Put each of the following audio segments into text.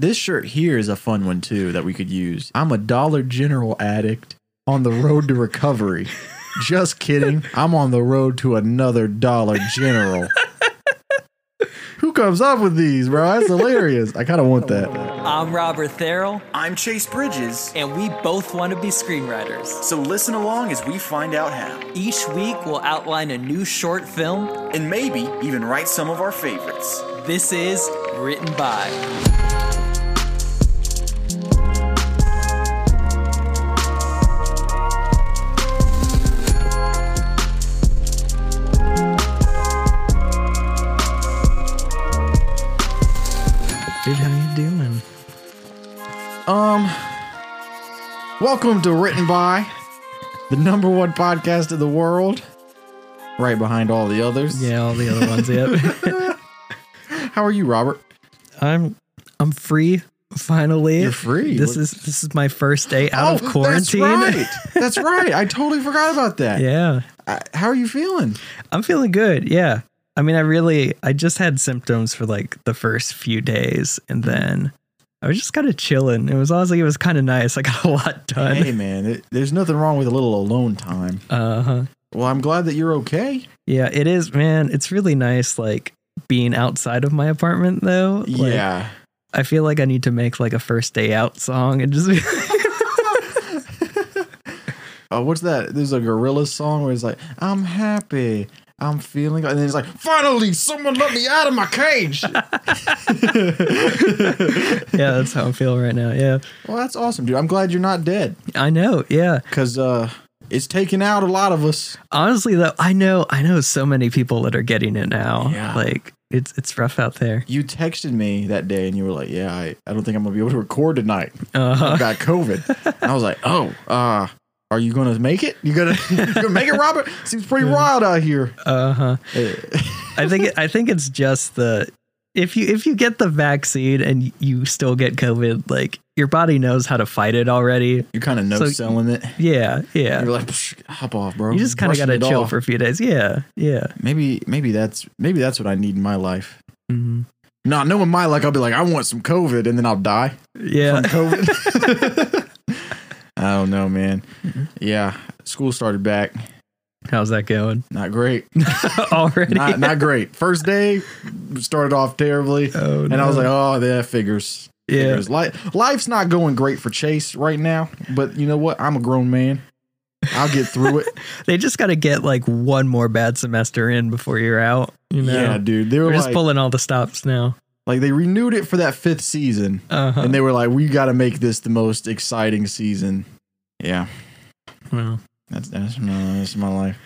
This shirt here is a fun one too that we could use. I'm a Dollar General addict on the road to recovery. Just kidding. I'm on the road to another Dollar General. Who comes up with these, bro? That's hilarious. I kind of want that. I'm Robert Therrell, I'm Chase Bridges, and we both want to be screenwriters. so listen along as we find out how, Each week, we'll outline a new short film. and maybe even write some of our favorites. This is Written By. Um, welcome to Written By, the number one podcast in the world, right behind all the others. Yeah, all the other ones. Yep. How are you, Robert? I'm I'm free finally. You're free. This What- is this is my first day out of quarantine. Oh, That's right. That's right. I totally forgot about that. Yeah. I- how are you feeling? I'm feeling good. Yeah. I mean, I really I just had symptoms for like the first few days and then I was just kind of chilling. It was honestly it was kind of nice. I got a lot done. Hey, man, it, there's nothing wrong with a little alone time. Uh-huh. Well, I'm glad that you're okay. Yeah, it is, man. It's really nice like being outside of my apartment though. Like, yeah. I feel like I need to make like a first day out song and just Uh, what's that? There's a gorilla song where it's like, I'm happy. I'm feeling, and then it's like, finally, someone let me out of my cage. yeah, that's how I'm feeling right now. Yeah, well, that's awesome, dude. I'm glad you're not dead I know. Yeah, because uh, it's taking out a lot of us. honestly though, I know I know so many people that are getting it now. Yeah. Like it's it's rough out there. You texted me that day and you were like, yeah, I, I don't think I'm going to be able to record tonight. I Uh, got COVID. and I was like, oh, uh, are you going to make it? You gonna, you gonna make it, Robert? Seems pretty wild out here. uh huh. Uh, I think it, I think it's just the if you if you get the vaccine and you still get COVID, like your body knows how to fight it already. You're kind of no So- selling it. Yeah, yeah. You're like, hop off, bro. You just kind of gotta chill off." for a few days. Yeah, yeah. Maybe, maybe that's maybe that's what I need in my life. hmm Not knowing my luck, I'll be like, I want some COVID, and then I'll die Yeah. from COVID. I don't know, man. Mm-hmm. Yeah, school started back. How's that going? Not great. Already? Not not great. First day started off terribly, oh, and I was like, oh, that figures. yeah. Figures. Life, life's not going great for Chase right now, but you know what? I'm a grown man. I'll get through it. They just got to get like one more bad semester in before you're out. You know, Yeah, dude. They were we're like, just pulling all the stops now. Like they renewed it for that fifth season, Uh-huh. and they were like, we got to make this the most exciting season. Yeah, well, that's that's my, that's my life.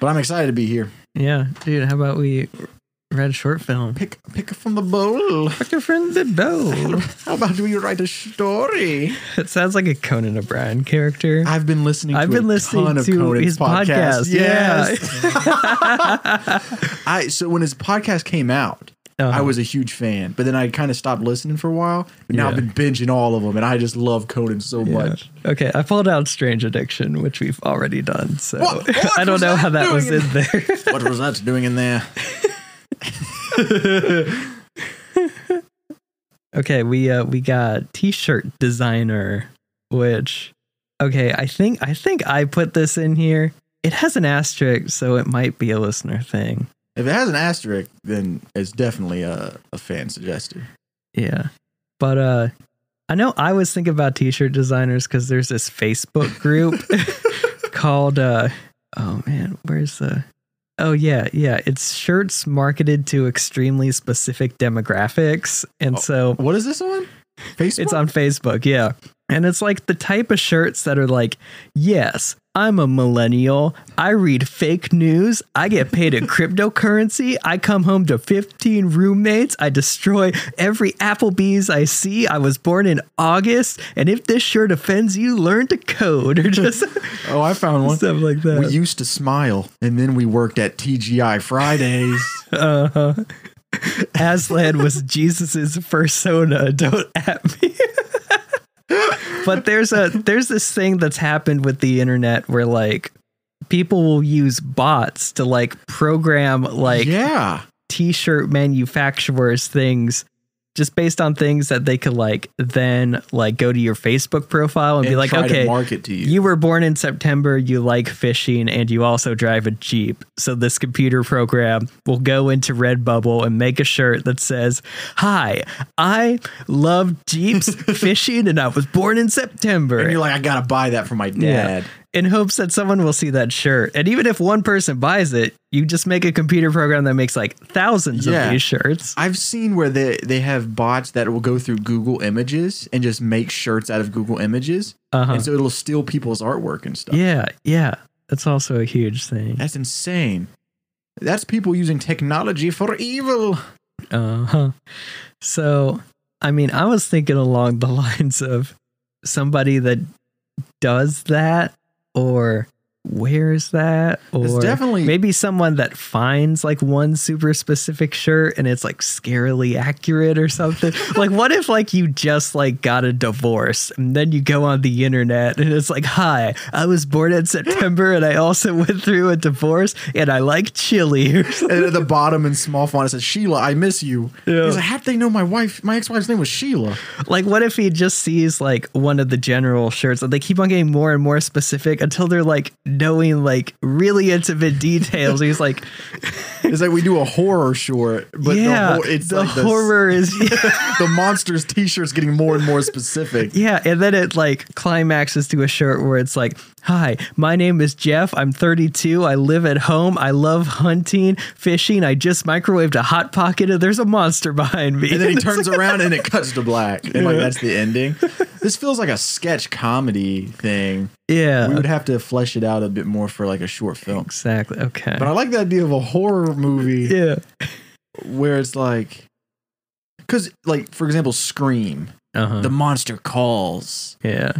But I'm excited to be here. yeah, dude. How about we read a short film? Pick pick from the bowl. Pick a friend the bowl. How about we write a story? it sounds like a Conan O'Brien character. I've been listening. I've to been listening to Conan's his podcasts. podcast. Yes. I so when his podcast came out, Uh-huh. I was a huge fan, but then I kind of stopped listening for a while. But now I've been binging all of them, and I just love Conan so Yeah. much. Okay, I pulled out Strange Addiction, which we've already done. So What- what I don't know that how that was doing in there. What was that doing in there? Okay, we uh we got t-shirt designer, which okay, I think I think I put this in here. It has an asterisk, so it might be a listener thing. If it has an asterisk, then it's definitely a, a fan suggested. Yeah. But uh I know I was thinking about t-shirt designers because there's this Facebook group called uh oh man, where's the Oh yeah, yeah. It's shirts marketed to extremely specific demographics. And Oh, so What is this on? Facebook. It's on Facebook, yeah. And it's like the type of shirts that are like, yes, I'm a millennial. I read fake news. I get paid in cryptocurrency. I come home to 15 roommates. I destroy every Applebee's I see. I was born in August. And if this shirt offends you, learn to code or just Oh, I found one. stuff like that. We used to smile, and then we worked at TGI Fridays. Uh-huh. Aslan was Jesus's persona. Don't at me. but there's a there's this thing that's happened with the internet where like people will use bots to like program like yeah, t-shirt manufacturers things just based on things that they could like then like go to your Facebook profile and, be like, okay, market to you. you were born in September, you like fishing, and you also drive a Jeep. So this computer program will go into Redbubble and make a shirt that says, Hi, I love Jeeps, fishing, and I was born in September. and you're like, I gotta buy that for my dad. In hopes that someone will see that shirt. And even if one person buys it, you just make a computer program that makes like thousands Yeah. of these shirts. I've seen where they they have bots that will go through Google Images and just make shirts out of Google Images, Uh-huh. and so it'll steal people's artwork and stuff. Yeah, yeah. That's also a huge thing. That's insane. That's people using technology for evil. Uh huh. So, I mean, I was thinking along the lines of somebody that does that or wears that It's or definitely- maybe someone that finds like one super specific shirt and it's like scarily accurate or something like what if like you just like got a divorce and then you go on the internet and it's like hi i was born in september and i also went through a divorce and i like chili. And at the bottom in small font it says Sheila, I miss you. Yeah. He's like, how did they know my wife, my ex-wife's name was Sheila? Like, what if he just sees like one of the general shirts and they keep on getting more and more specific until they're like knowing like really intimate details? He's like, It's like we do a horror short, but yeah, the, hor- it's the like the, horror is, the monsters T-shirts getting more and more specific. yeah. And then it like climaxes to a shirt where it's like, hi, my name is Jeff. I'm 32. I live at home. I love hunting, fishing. I just microwaved a hot pocket and there's a monster behind me. And then he turns around and it cuts to black, and like that's the ending. This feels like a sketch comedy thing. yeah, We would have to flesh it out a bit more for like a short film. exactly. Okay. But I like the idea of a horror movie yeah. where it's like, because like for example, Scream, Uh-huh. the monster calls, yeah.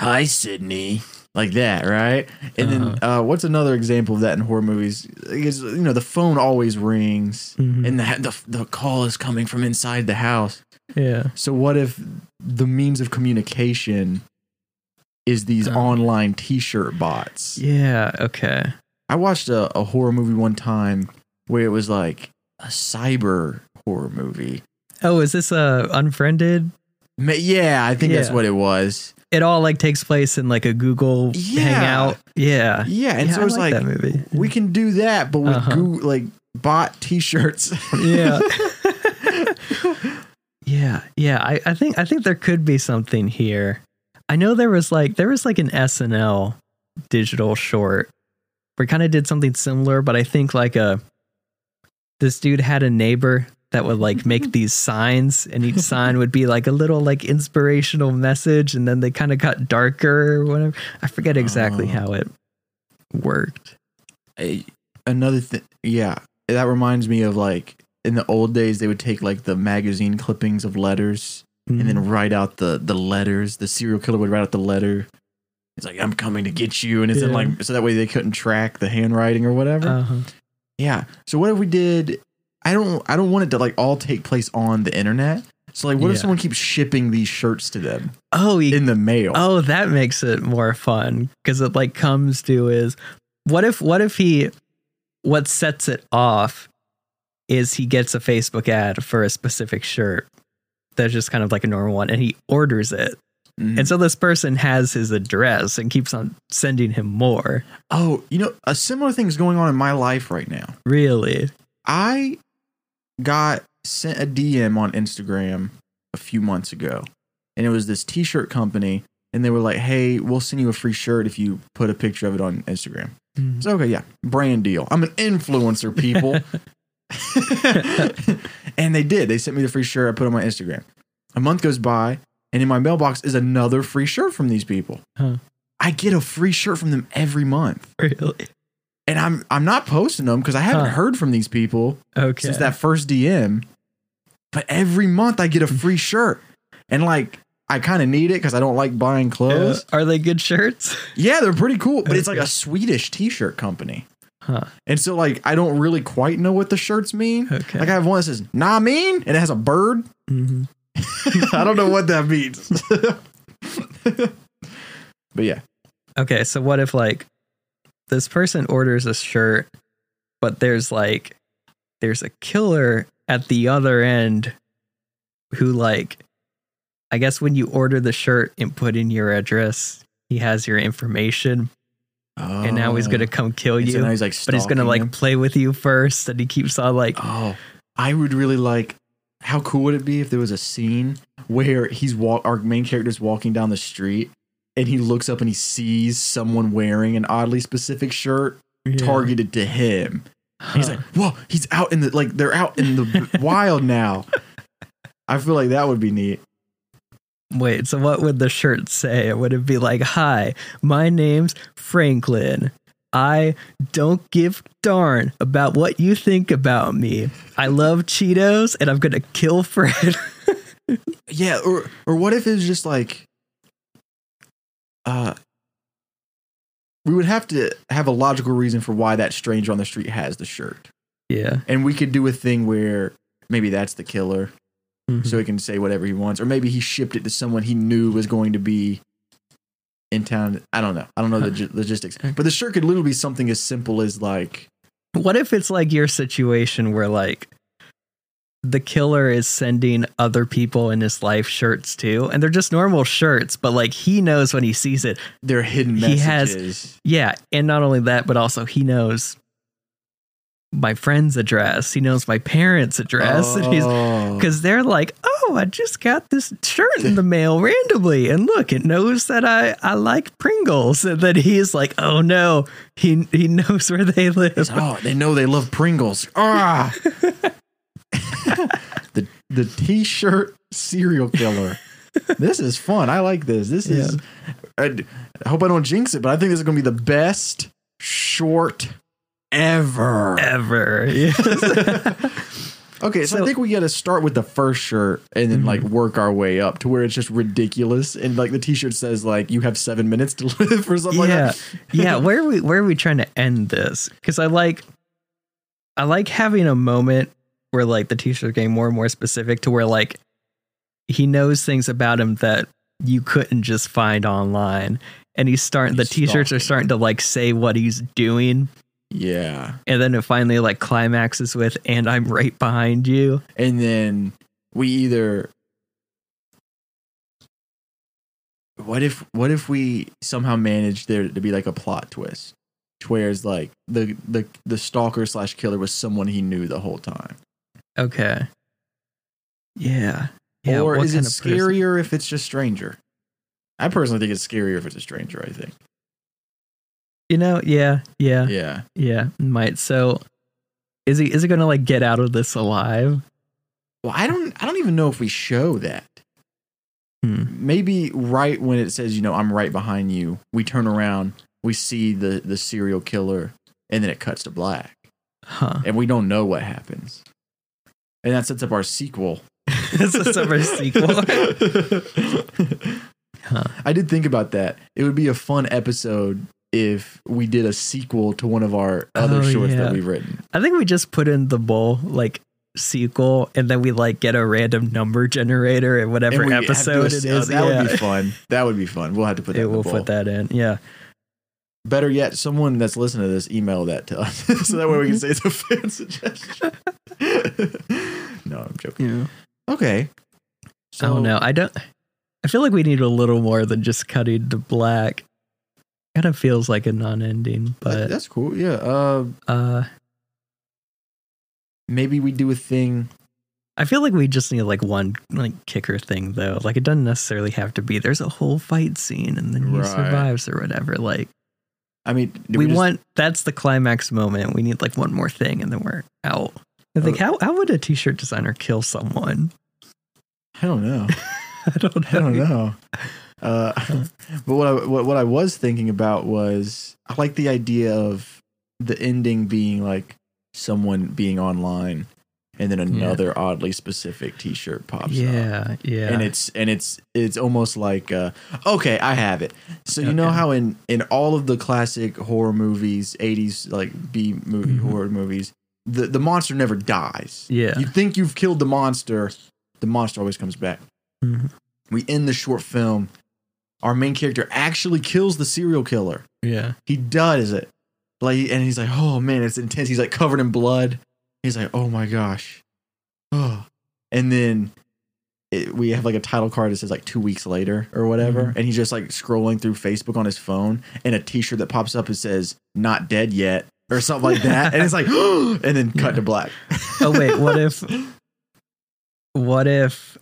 "Hi, Sydney," like that, right? And then uh, what's another example of that in horror movies? Is you know the phone always rings, Mhm. and the, the the call is coming from inside the house. Yeah. So what if the means of communication is these Uh. online T-shirt bots? Yeah. Okay. I watched a, a horror movie one time where it was like a cyber horror movie. Oh, is this a unfriended? Yeah, I think that's what it was. It all like takes place in like a Google Yeah. Hangout. Yeah. Yeah, and Yeah, so I it's like, that movie. we can do that, but with Uh-huh. Goo- like bot T-shirts. yeah. yeah. Yeah. I, I think I think there could be something here. I know there was like there was like an SNL digital short where kind of did something similar, but I think like a this dude had a neighbor that would like make these signs and each sign would be like a little like inspirational message and then they kind of got darker or whatever. I forget exactly Oh. how it worked. A- Another thing, yeah, that reminds me of like in the old days they would take like the magazine clippings of letters and Mm-hmm. then write out the the letters. The serial killer would write out the letter. It's like I'm coming to get you, and it's in like so that way they couldn't track the handwriting or whatever. uh-huh. yeah. So what if we did? I don't. I don't want it to like all take place on the internet. So like, what if someone keeps shipping these shirts to them Oh, you, in the mail? Oh, that makes it more fun because it like comes to is what if what if he what sets it off is he gets a Facebook ad for a specific shirt that's just kind of like a normal one and he orders it. Mhm. And so this person has his address and keeps on sending him more. oh, you know, a similar thing is going on in my life right now. Really? I got sent a DM on Instagram a few months ago, and it was this T-shirt company, and they were like, "Hey, we'll send you a free shirt if you put a picture of it on Instagram." Mm-hmm. So okay, yeah, brand deal. I'm an influencer, people. and they did. They sent me the free shirt. I put on my Instagram. A month goes by, and in my mailbox is another free shirt from these people. Huh. I get a free shirt from them every month, Really? And I'm I'm not posting them because I haven't Huh. heard from these people Okay. since that first DM. But every month I get a free shirt, and like I kind of need it because I don't like buying clothes. Are they good shirts? Yeah, they're pretty cool, but it's like a Swedish T-shirt company. Huh. And so, like, I don't really quite know what the shirts mean. Okay. Like, I have one that says "Nah mean," and it has a bird. Mhm. I don't know what that means. but yeah, Okay, so what if like this person orders a shirt, but there's like there's a killer at the other end who like I guess when you order the shirt and put in your address, he has your information and now he's gonna oh. come kill Oh. And so you. now he's like, but he's gonna like him. play with you first, and he keeps on like Oh, I would really like. How cool would it be if there was a scene where he's walk, our main character's walking down the street, and he looks up and he sees someone wearing an oddly specific shirt targeted to him. And He's like, "Whoa, he's out in the like they're out in the wild now." I feel like that would be neat. Wait, so what would the shirt say? Would it be like, "Hi, my name's Franklin. I don't give darn about what you think about me. I love Cheetos, and I'm gonna kill Fred." Yeah, or or what if it's just like, uh, we would have to have a logical reason for why that stranger on the street has the shirt. yeah. and we could do a thing where maybe that's the killer Mhm. so he can say whatever he wants or maybe he shipped it to someone he knew was going to be in town i don't know i don't know the gi- logistics but the shirt could literally be something as simple as like What if it's like your situation where like the killer is sending other people in his life shirts too, and they're just normal shirts, but like he knows when he sees it. they're hidden He has- Yeah, and not only that, but also he knows my friend's address. He knows my parents' address, and he's Oh. because they're like, "Oh, I just got this shirt in the mail randomly, and look, it knows that I I like Pringles." And then he's like, "Oh no, he he knows where they live." Oh they know they love pringles ah the t-shirt serial killer this is fun i like this this is I, I hope i don't jinx it but i think this is going to be the best short ever Ever. Yes. Okay, so, I think we got to start with the first shirt and then like mm-hmm. work our way up to where it's just ridiculous and like the t-shirt says like you have 7 minutes to live or something yeah, like that. yeah. Where are we where are we trying to end this? Because I like, I like having a moment where like the t-shirt getting more and more specific to where like he knows things about him that you couldn't just find online, and he's starting. He's the t-shirts are starting to like say what he's doing, Yeah. and then it finally like climaxes with "and I'm right behind you." And then we either What if what if we somehow managed there to be like a plot twist? Whereas like the the the stalker slash killer was someone he knew the whole time. Okay. Yeah. Yeah. or is it scarier if it's just stranger? I personally think it's scarier if it's a stranger, I think. You know, yeah, yeah, Yeah. yeah, might. So, is he is he gonna like get out of this alive? Well, I don't I don't even know if we show that. Hmm. Maybe right when it says, you know, I'm right behind you, we turn around, we see the the serial killer, and then it cuts to black. Huh? And we don't know what happens. And that sets up our sequel. this is our sequel. Huh. I did think about that. It would be a fun episode if we did a sequel to one of our other Oh, shorts yeah. that we've written. I think we just put in the bowl like sequel, and then we like get a random number generator and whatever And we have to episode it oh, is. that yeah. would be fun. That would be fun. We'll have to put that in we'll bowl. put that in. Yeah. Better yet, someone that's listening to this, email that to us. so that way we can mm-hmm. say it's a fan suggestion. No, I'm joking. Yeah. Okay. So, I don't know. I don't. I feel like we need a little more than just cutting to black. Kind of feels like a non-ending, that- but that's cool. Yeah. Uh, uh, maybe we do a thing. I feel like we just need like one like kicker thing though. Like it doesn't necessarily have to be. There's a whole fight scene and then he Right. survives or whatever. Like I mean, do we, just- want that's the climax moment. We need like one more thing and then we're out. I think Oh. how how would a t-shirt designer kill someone? I don't know. I don't know. I don't know. Uh, but what I what, what I was thinking about was I like the idea of the ending being like someone being online, and then another oddly specific T-shirt pops up. Yeah, yeah. and it's and it's it's almost like uh, okay i have it so you know how in in all of the classic horror movies 80s like b movie Mhm. horror movies the the monster never dies. Yeah. you think you've killed the monster the monster always comes back. Mhm. we end the short film. Our main character actually kills the serial killer. Yeah. he does it. Like and he's like oh man it's intense. He's like covered in blood. He's like oh my gosh. Oh. And then it, we have like a title card that says like two weeks later or whatever, Mm-hmm. and he's just like scrolling through Facebook on his phone, and a T-shirt that pops up that says "Not dead yet" or something like that, and it's like, and then cut to black. Oh wait, what if what if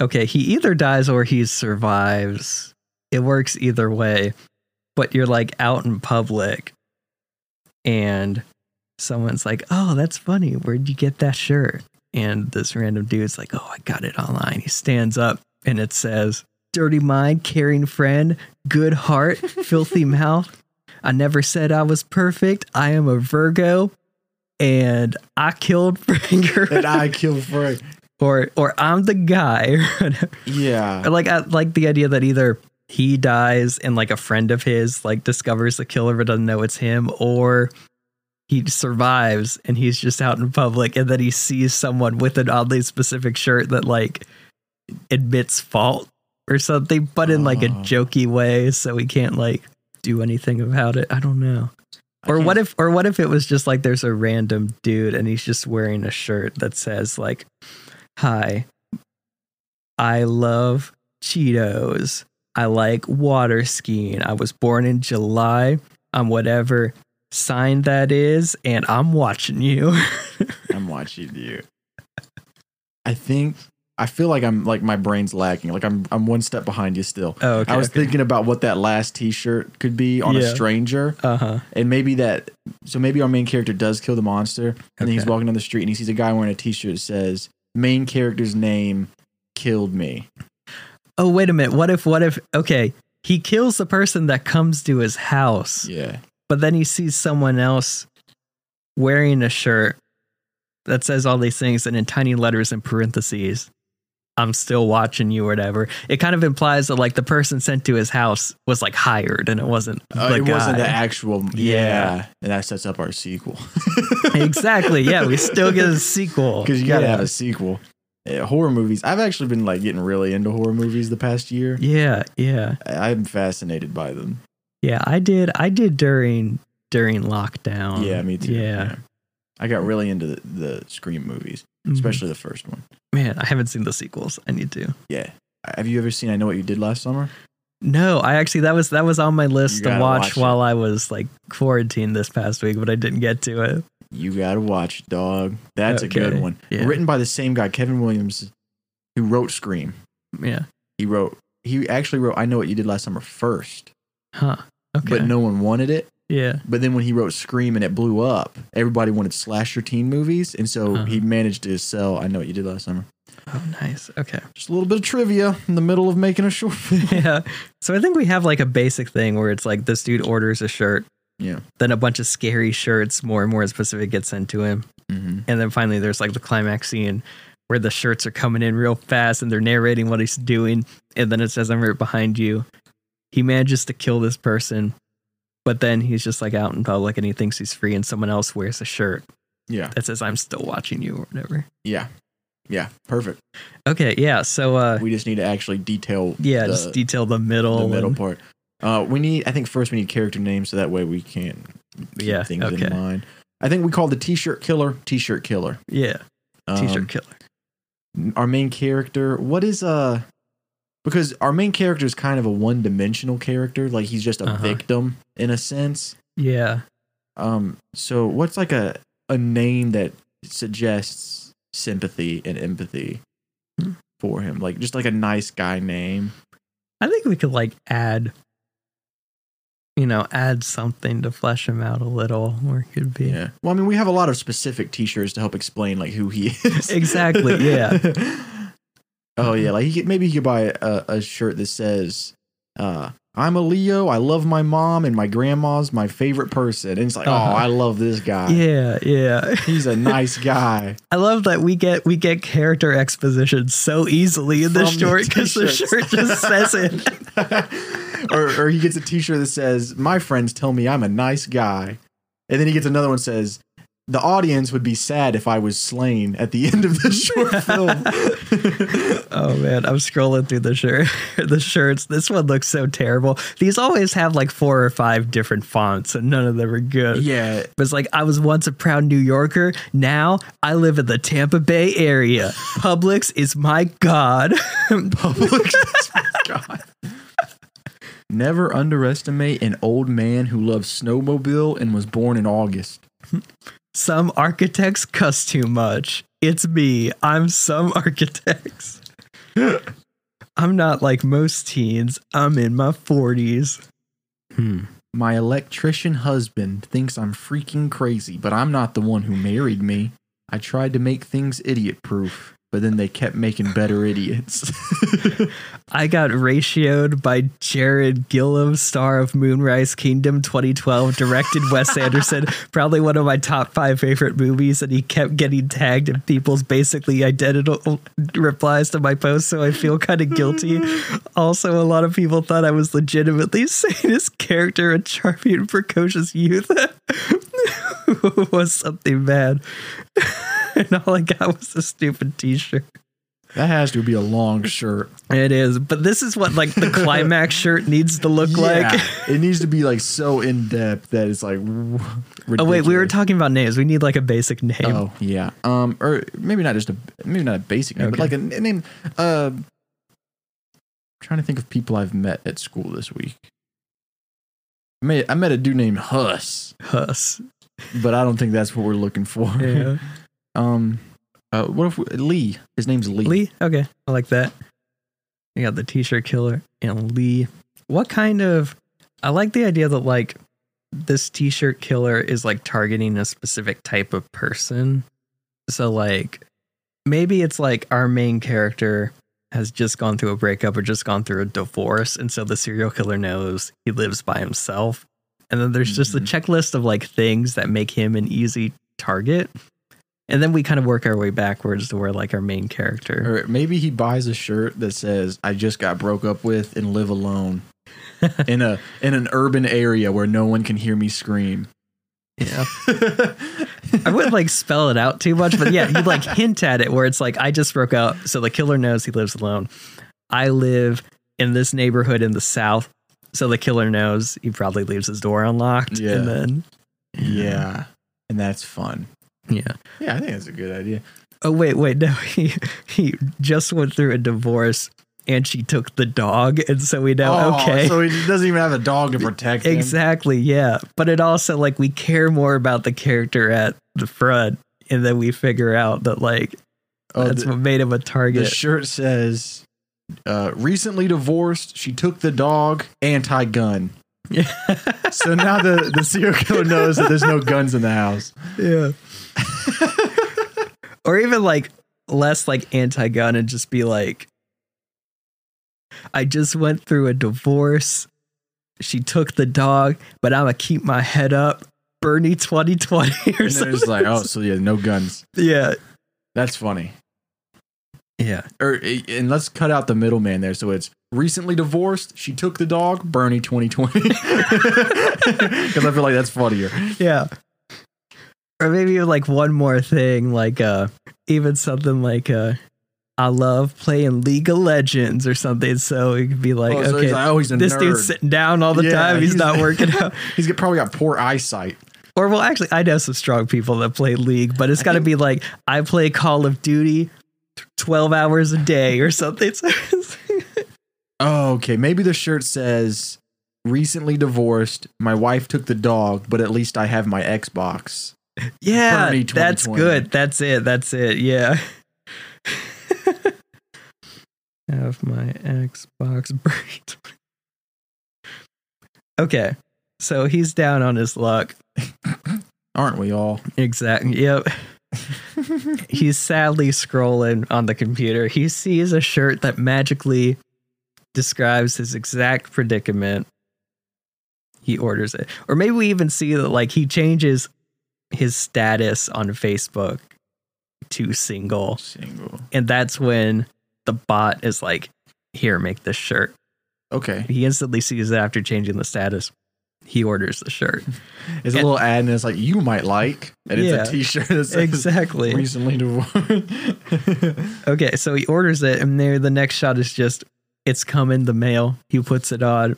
okay, he either dies or he survives. It works either way. But you're like out in public and someone's like, "Oh, that's funny. Where'd you get that shirt?" And this random dude's like, "Oh, I got it online." He stands up and it says, "Dirty mind, caring friend, good heart, filthy mouth. I never said I was perfect. I am a Virgo." And I killed Franker, and I killed Frank. or or I'm the guy. Yeah, Or like I like the idea that either he dies and like a friend of his like discovers the killer but doesn't know it's him, or he survives and he's just out in public and then he sees someone with an oddly specific shirt that like admits fault or something, but in like a Oh. jokey way, so he can't like do anything about it. I don't know. Or what if or what if it was just like there's a random dude and he's just wearing a shirt that says like hi I love Cheetos. I like water skiing. I was born in July. I'm whatever sign that is and I'm watching you. I'm watching you. I think I feel like I'm like my brain's lacking. Like I'm I'm one step behind you still. Oh, okay, I was okay. thinking about what that last T-shirt could be on a stranger, uh-huh. and maybe that. So maybe our main character does kill the monster, and then he's walking down the street and he sees a guy wearing a T-shirt that says "Main character's name killed me." Oh, wait a minute. What if what if okay, he kills the person that comes to his house. Yeah, but then he sees someone else wearing a shirt that says all these things and in tiny letters in parentheses i'm still watching you or whatever it kind of implies that like the person sent to his house was like hired and it wasn't Uh, the it wasn't the actual. Yeah. Yeah. and that sets up our sequel exactly yeah we still get a sequel because you got to yeah. have a sequel. Uh, horror movies. I've actually been like getting really into horror movies the past year. yeah yeah I- I'm fascinated by them. yeah i did i did during during lockdown yeah, me too. yeah, I got really into the, the Scream movies, Mhm. especially the first one. man i haven't seen the sequels i need to Yeah. Have you ever seen I Know What You Did Last Summer? No, I actually that was that was on my list to watch, watch while I was like quarantined this past week, but I didn't get to it. You gotta watch, dog. That's a good one. Yeah. Written by the same guy, Kevin Williams, who wrote Scream. Yeah. He wrote. He actually wrote I Know What You Did Last Summer first, Huh. Okay. but no one wanted it. Yeah. But then when he wrote Scream and it blew up, everybody wanted slasher teen movies, and so Uh-huh. he managed to sell I Know What You Did Last Summer. Oh, nice. Okay. Just a little bit of trivia in the middle of making a short film. yeah. So I think we have like a basic thing where it's like this dude orders a shirt, yeah. then a bunch of scary shirts, more and more specific, get sent to him, hmm and then finally there's like the climax scene where the shirts are coming in real fast and they're narrating what he's doing, and then it says, "I'm right behind you." He manages to kill this person, but then he's just like out in public and he thinks he's free, and someone else wears a shirt Yeah. that says, "I'm still watching you" or whatever. Yeah. Yeah. Perfect. Okay, yeah. So, uh, We just need to actually detail. yeah, the, just detail the middle. the middle and- part. Uh, we need. I think first we need character names so that way we can keep Yeah, things okay. in mind. I think we call the T-shirt killer T-shirt killer. Yeah, t-shirt Um, killer. our main character. What is uh? Because our main character is kind of a one-dimensional character. Like he's just a Uh-huh. victim in a sense. Yeah. Um. So what's like a a name that suggests sympathy and empathy Hmm. for him? Like just like a nice guy name. I think we could like add, you know, add something to flesh him out a little, or it could be. Yeah. Well, I mean, we have a lot of specific T-shirts to help explain like who he is. Exactly, yeah. Oh yeah, like he could, maybe he could buy a, a shirt that says, uh, "I'm a Leo. I love my mom, and my grandma's my favorite person." And it's like, Uh-huh. oh, I love this guy. Yeah, yeah. He's a nice guy. I love that we get we get character exposition so easily in this From the short because the t-shirts. shirt just says it. or, or he gets a T-shirt that says, "My friends tell me I'm a nice guy," and then he gets another one that says, the audience would be sad if I was slain at the end of the short film. Oh man, I'm scrolling through the shirt, the shirts. This one looks so terrible. These always have like four or five different fonts, and none of them are good. yeah, But it's like I was once a proud New Yorker. Now I live in the Tampa Bay area. Publix is my god. Publix. Is my god. Never underestimate an old man who loves snowmobile and was born in August. Some architects cuss too much. It's me. I'm some architects. I'm not like most teens. I'm in my 40s. Hmm. My electrician husband thinks I'm freaking crazy, but I'm not the one who married me. I tried to make things idiot proof, but then they kept making better idiots. I got ratioed by Jared Gilman, star of Moonrise Kingdom 2012, directed Wes Anderson, probably one of my top five favorite movies, and he kept getting tagged in people's basically identical replies to my post, so I feel kind of guilty. Also, a lot of people thought I was legitimately saying his character, a charming and precocious youth, was something bad. and all I got was a stupid t-shirt. that has to be a long shirt. It is, but this is what like the climax shirt needs to look like. it needs to be like so in depth that it's like. Oh wait, we were talking about names. We need like a basic name. Oh yeah, um, or maybe not just a maybe not a basic name, but like a, name. Uh, trying to think of people I've met at school this week. I met, I met a dude named Huss, Huss. but I don't think that's what we're looking for. Yeah. Um, uh, what if we, Lee? His name's Lee. Lee. Okay, I like that. You got the T-shirt killer and Lee. What kind of? I like the idea that like this T-shirt killer is like targeting a specific type of person. So like maybe it's like our main character has just gone through a breakup or just gone through a divorce, and so the serial killer knows he lives by himself. And then there's just a Mhm. checklist of like things that make him an easy target. And then we kind of work our way backwards to where like our main character. Or maybe he buys a shirt that says "I just got broke up with and live alone." in a in an urban area where no one can hear me scream. Yeah. I wouldn't like spell it out too much, but yeah, you'd like hint at it where it's like, I just broke up. So the killer knows he lives alone. I live in this neighborhood in the South. So the killer knows he probably leaves his door unlocked. Yeah. And then, yeah, and that's fun. Yeah. Yeah, I think that's a good idea. Oh, wait, wait. No, he, he just went through a divorce and she took the dog. And so we know, Oh, okay. so he doesn't even have a dog to protect him. Exactly, yeah. But it also like we care more about the character at the front, and then we figure out that like Oh, that's the, what made him a target. the shirt says, uh, "Recently divorced. She took the dog. Anti-gun." so now the the serial killer knows that there's no guns in the house. yeah. or even like less like anti-gun and just be like, I just went through a divorce. She took the dog, but I'm gonna keep my head up. Bernie 2020 or And something. it's like, oh, so yeah, no guns. yeah, That's funny. yeah. Or eh, and let's cut out the middleman there. So it's recently divorced. She took the dog. Bernie 2020. Because I feel like that's funnier. Yeah. Or maybe like one more thing, like uh even something like uh I love playing League of Legends or something. So it could be like, Oh, so okay, like, oh, this nerd. dude's sitting down all the Yeah, time. He's, he's- not working out. He's probably got poor eyesight. or well, actually, I know some strong people that play League, but it's got to be like I play Call of Duty twelve hours a day or something. Oh, okay. Maybe the shirt says recently divorced. My wife took the dog, but at least I have my Xbox. Yeah, that's good. That's it. That's it. Yeah. have my Xbox Bernie. Okay. So he's down on his luck. Aren't we all? Exactly. Yep. he's sadly scrolling on the computer. He sees a shirt that magically describes his exact predicament. He orders it. Or maybe we even see that like he changes his status on Facebook to single. Single. And that's when the bot is like, here, make this shirt. Okay. He instantly sees it after changing the status. he orders the shirt. It's a little ad and it's like you might like, and Yeah. it's a T-shirt that Exactly. recently divorced. Okay, so he orders it, and there the next shot is just it's coming the mail. He puts it on.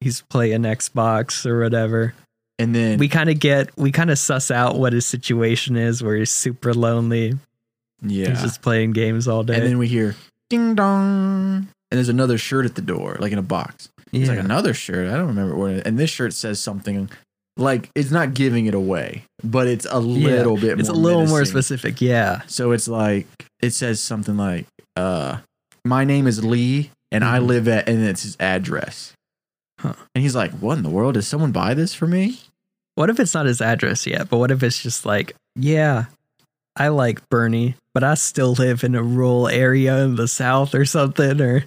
He's playing Xbox or whatever. And then We kind of get we kind of suss out what his situation is, where he's super lonely. yeah, He's just playing games all day. and then we hear ding dong, and there's another shirt at the door, like in a box. It's like another shirt. I don't remember what. It, and this shirt says something like it's not giving it away, but it's a Yeah, little bit. It's more a little more specific. Yeah. So it's like it says something like, uh, "My name is Lee, and I Mhm. live at," and it's his address. Huh. And he's like, "What in the world? Did someone buy this for me?" What if it's not his address yet? But what if it's just like, yeah, I like Bernie, but I still live in a rural area in the South or something? Or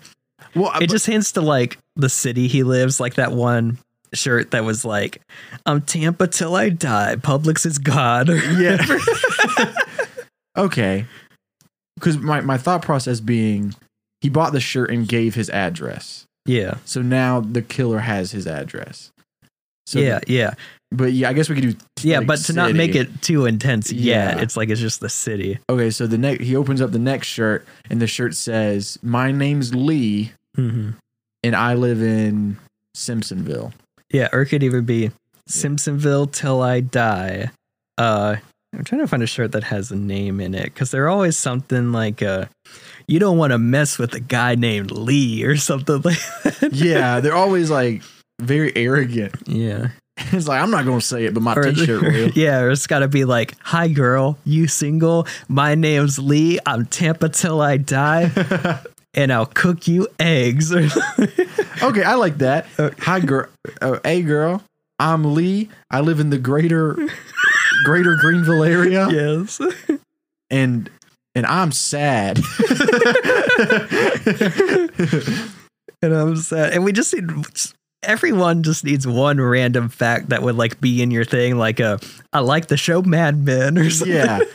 Well, it just hints to like the city he lives, like that one shirt that was like, I'm Tampa till I die. Publix is God. Yeah. okay. Because my my thought process being, he bought the shirt and gave his address. yeah. So now the killer has his address. So yeah. Yeah. But yeah, I guess we could do. Yeah. like, but to not city. make it too intense yet, Yeah. it's like it's just the city. Okay, so the next he opens up the next shirt and the shirt says, "My name's Lee hmm and I live in Simpsonville." Yeah. Or it could even be Simpsonville till I die. Uh, I'm trying to find a shirt that has a name in it because they're always something like, uh, you don't want to mess with a guy named Lee or something like that. Yeah, they're always like very arrogant. Yeah. It's like I'm not going to say it, but my Or- T-shirt will. yeah, or it's got to be like, "Hi, girl, you single? My name's Lee. I'm Tampa till I die, and I'll cook you eggs." Okay, I like that. Hi, girl. Uh, hey, girl. I'm Lee. I live in the greater Greater Greenville area, yes, and and I'm sad. and I'm sad. And we just need everyone just needs one random fact that would like be in your thing, like a I like the show Mad Men or something. yeah.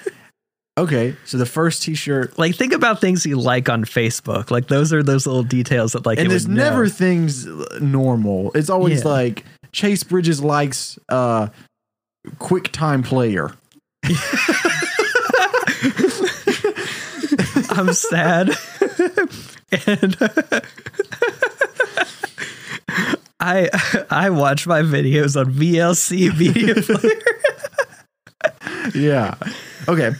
Okay, so the first T-shirt, Like think about things you like on Facebook. Like those are those little details that like and there's would know. never things normal. It's always Yeah. like Chase Bridges likes uh, QuickTime Player. I'm sad. and I I watch my videos on VLC Media Player. yeah. Okay.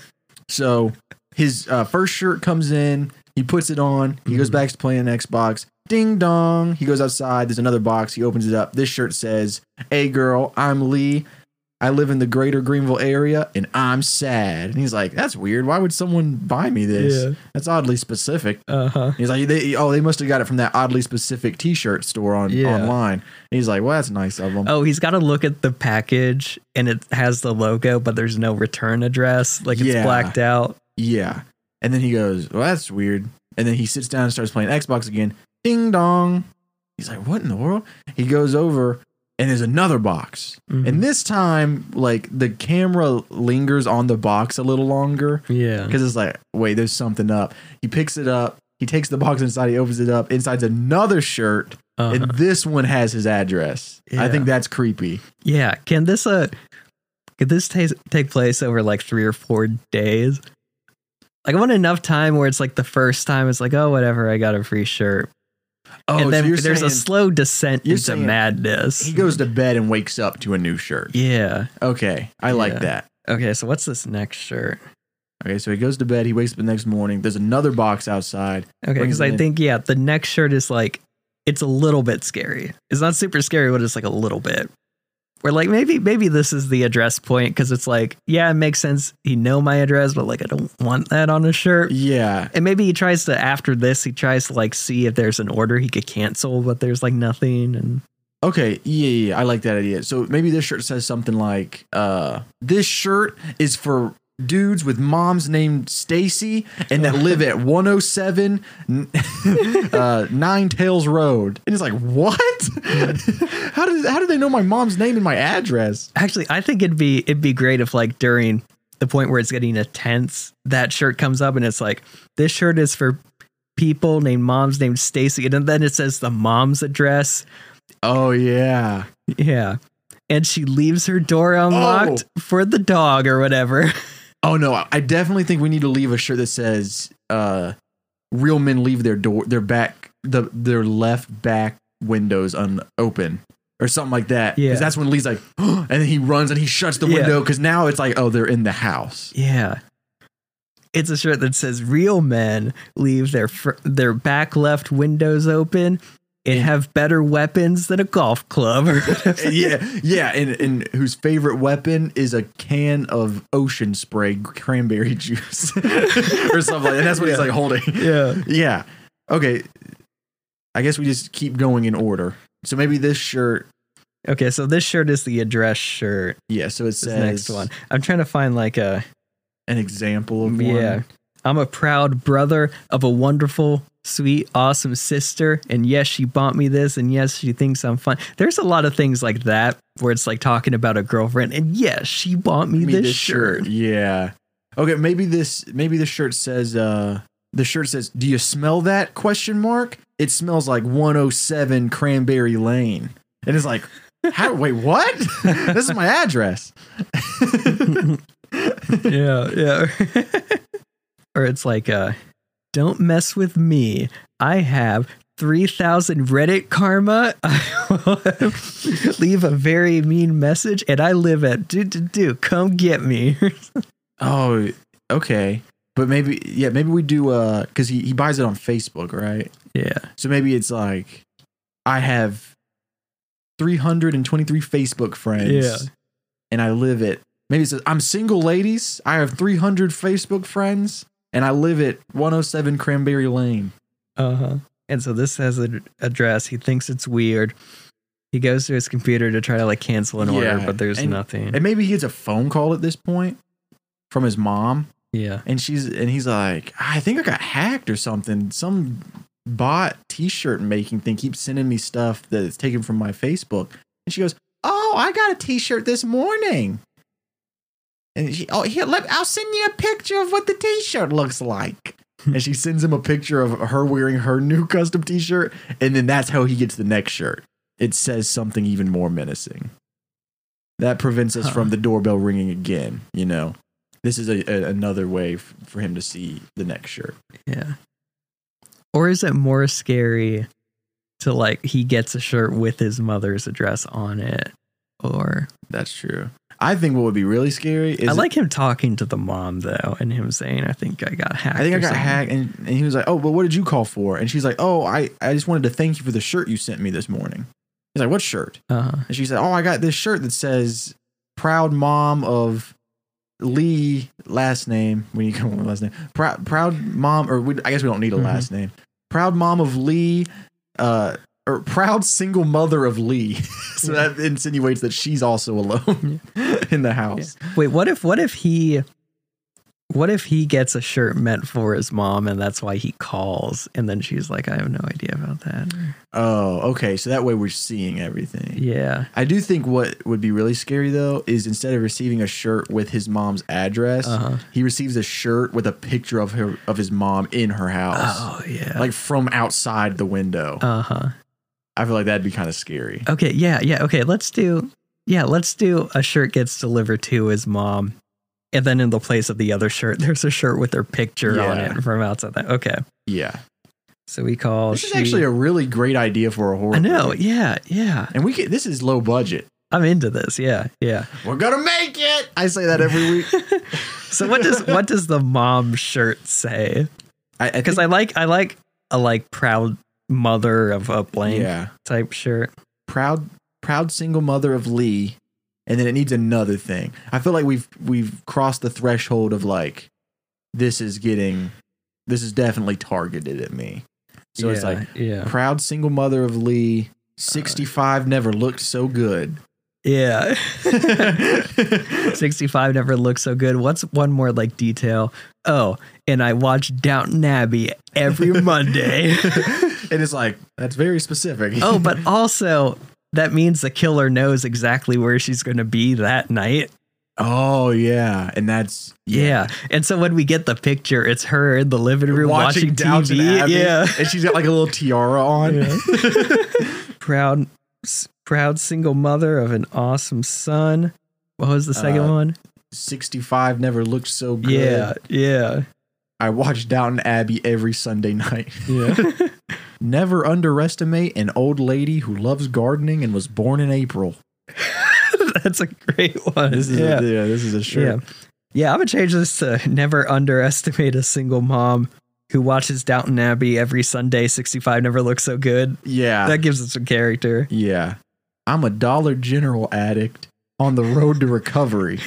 So his uh, first shirt comes in. He puts it on. He goes Mhm. back to playing Xbox. Ding dong. He goes outside. There's another box. He opens it up. This shirt says, Hey girl, I'm Lee. I live in the greater Greenville area and I'm sad. And he's like, That's weird. Why would someone buy me this? Yeah. That's oddly specific. Uh-huh. He's like, they, oh, they must have got it from that oddly specific T-shirt store on Yeah. online. And he's like, well, that's nice of them. Oh, he's got to look at the package and it has the logo, but there's no return address. Like it's Yeah. blacked out. Yeah. And then he goes, Well, that's weird. And then he sits down and starts playing Xbox again. Ding dong. He's like, What in the world? He goes over and there's another box. Mhm. And this time, like the camera lingers on the box a little longer Yeah. because it's like, wait, there's something up. He picks it up. He takes the box inside. He opens it up. Inside's another shirt, Uh-huh. and this one has his address. I think that's creepy. Yeah. Can this uh could this take take place over like three or four days? Like I want enough time where it's like the first time it's like, oh whatever, I got a free shirt. Oh, and so then you're there's a slow descent into madness. he goes to bed and wakes up to a new shirt. Yeah. Okay, I like that. Okay, so what's this next shirt? Okay, so he goes to bed. He wakes up the next morning. There's another box outside. Okay, because I in. think yeah, the next shirt is like it's a little bit scary. It's not super scary, but it's like a little bit. We're like maybe maybe this is the address point because it's like yeah, it makes sense. He know my address, but like I don't want that on a shirt. Yeah, And maybe he tries to after this, he tries to like see if there's an order he could cancel, but there's like nothing. And Okay, yeah, yeah, yeah, I like that idea. So maybe this shirt says something like, uh, this shirt is for dudes with moms named Stacy and that live at 107 uh, Nine Tails Road. And it's like, what? how did how did they know my mom's name and my address? actually, I think it'd be it'd be great if like during the point where it's getting intense, that shirt comes up and it's like this shirt is for people named moms named Stacy, and then it says the mom's address. Oh yeah. Yeah. and she leaves her door unlocked for the dog or whatever. Oh no, I definitely think we need to leave a shirt that says uh real men leave their door their back the their left back windows unopen or something like that. Yeah. Because that's when Lee's like, and then he runs and he shuts the Yeah. window because now it's like, oh, they're in the house. Yeah. It's a shirt that says real men leave their fr- their back left windows open and have better weapons than a golf club. or yeah, yeah, and, and whose favorite weapon is a can of ocean spray cranberry juice or something like that. And that's what he's like holding. yeah. Yeah. Okay. I guess we just keep going in order. So maybe this shirt, Okay, so this shirt is the address shirt. yeah, so it This says next one. I'm trying to find like a an example of one. yeah. I'm a proud brother of a wonderful, sweet, awesome sister. And yes, she bought me this. And yes, she thinks I'm fun. There's a lot of things like that where it's like talking about a girlfriend. And yes, she bought me, Me this, shirt. Yeah. Okay, maybe this maybe the shirt says uh the shirt says, "Do you smell that?" question mark. It smells like 107 Cranberry Lane. And it's like, how wait, what? this is my address. yeah, yeah. or it's like, uh, don't mess with me. I have 3,000 Reddit karma. I will leave a very mean message, and I live at do do do. Come get me. Oh, okay. But maybe yeah, maybe we do uh cuz he he buys it on Facebook, right? yeah, So maybe it's like I have 323 Facebook friends. Yeah. And I live it. maybe it says I'm single ladies. I have 300 Facebook friends and I live at 107 Cranberry Lane. uh huh. And so this has an address. He thinks it's weird. He goes to his computer to try to like cancel an order, but there's and- nothing. And maybe he gets a phone call at this point from his mom yeah, and she's and he's like, "I think I got hacked or something. Some bot t-shirt making thing keeps sending me stuff that's taken from my Facebook." And she goes, "Oh, I got a t-shirt this morning." And she, "Oh, here, let I'll send you a picture of what the t-shirt looks like." Hmm. and she sends him a picture of her wearing her new custom t-shirt, and then that's how he gets the next shirt. It says something even more menacing. That prevents us Huh. from the doorbell ringing again, you know this is a, a another way f- for him to see the next shirt. yeah. Or is it more scary to like he gets a shirt with his mother's address on it? Or That's true. I think what would be really scary is I like him talking to the mom though, and him saying, "I think I got hacked." I think I got something." hacked, and, and he was like, "Oh, but what did you call for?" And she's like, "Oh, I I just wanted to thank you for the shirt you sent me this morning." He's like, "What shirt?" Uh-huh. And she said, "Oh, I got this shirt that says proud mom of Lee last name. when you come with last name. Proud proud mom, or we, I guess we don't need a Mhm. last name. Proud mom of Lee, uh, or proud single mother of Lee. so Yeah. that insinuates that she's also alone in the house. Wait, what if what if he what if he gets a shirt meant for his mom and that's why he calls and then she's like, I have no idea about that. Oh, okay. So that way we're seeing everything. Yeah. I do think what would be really scary though is instead of receiving a shirt with his mom's address, Uh-huh. he receives a shirt with a picture of her of his mom in her house. Oh yeah. like from outside the window. uh-huh. I feel like that'd be kind of scary. Okay, yeah, yeah. Okay, let's do yeah, let's do a shirt gets delivered to his mom. And then in the place of the other shirt, there's a shirt with her picture on it from outside. The, okay. Yeah, So we call this is actually a really great idea for a horror. I know, movie. yeah, yeah. and we can. This is low budget. I'm into this. Yeah, yeah. We're gonna make it. I say that every week. So what does what does the mom shirt say? I Because I like I like a like proud mother of a blank yeah, type shirt. proud proud single mother of Lee, and then it needs another thing. I feel like we've we've crossed the threshold of like this is getting this is definitely targeted at me. So it's like yeah, proud single mother of Lee, uh, sixty five never looked so good. Yeah. Sixty five never looked so good. What's one more like detail? Oh, and I watch Downton Abbey every Monday. and it's like that's very specific. oh, but also that means the killer knows exactly where she's going to be that night. oh yeah, and that's Yeah. And so when we get the picture, it's her in the living room watching, Downton TV. Abbey, Yeah. and she's got like a little tiara on. proud s- proud single mother of an awesome son. What was the second Uh, one? 65 never looked so good. Yeah, yeah, I watched Downton Abbey every Sunday night. yeah. Never underestimate an old lady who loves gardening and was born in April. That's a great one. This is yeah. a, yeah, this is a shirt. Yeah. Yeah, I'm gonna change this to never underestimate a single mom who watches Downton Abbey every Sunday. 65 never looks so good. Yeah. That gives it some character. yeah. I'm a Dollar General addict on the road to recovery.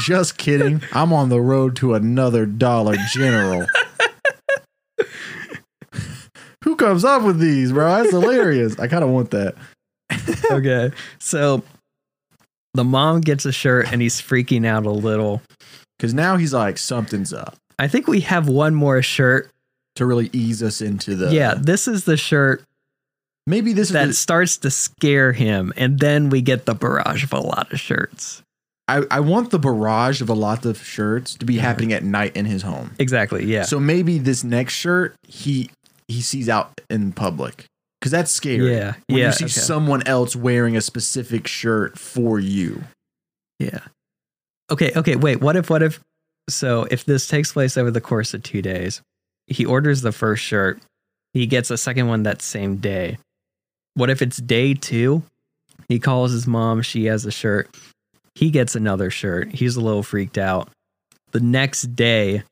Just kidding. I'm on the road to another Dollar General. Who comes up with these, bro? That's hilarious. I kind of want that. Okay. So the mom gets a shirt and he's freaking out a little. Because now he's like, something's up I think we have one more shirt. to really ease us into the. yeah, this is the shirt Maybe this that is. starts to scare him, and then we get the barrage of a lot of shirts. I, I want the barrage of a lot of shirts to be Yeah. happening at night in his home. Exactly. Yeah. So maybe this next shirt he he sees out in public because that's scary. Yeah, when yeah, you see okay. someone else wearing a specific shirt for you. Yeah. Okay, okay, wait. What if what if so if this takes place over the course of 2 days, he orders the first shirt, he gets a second one that same day. What if it's day 2? He calls his mom, she has a shirt. He gets another shirt. He's a little freaked out. The next day,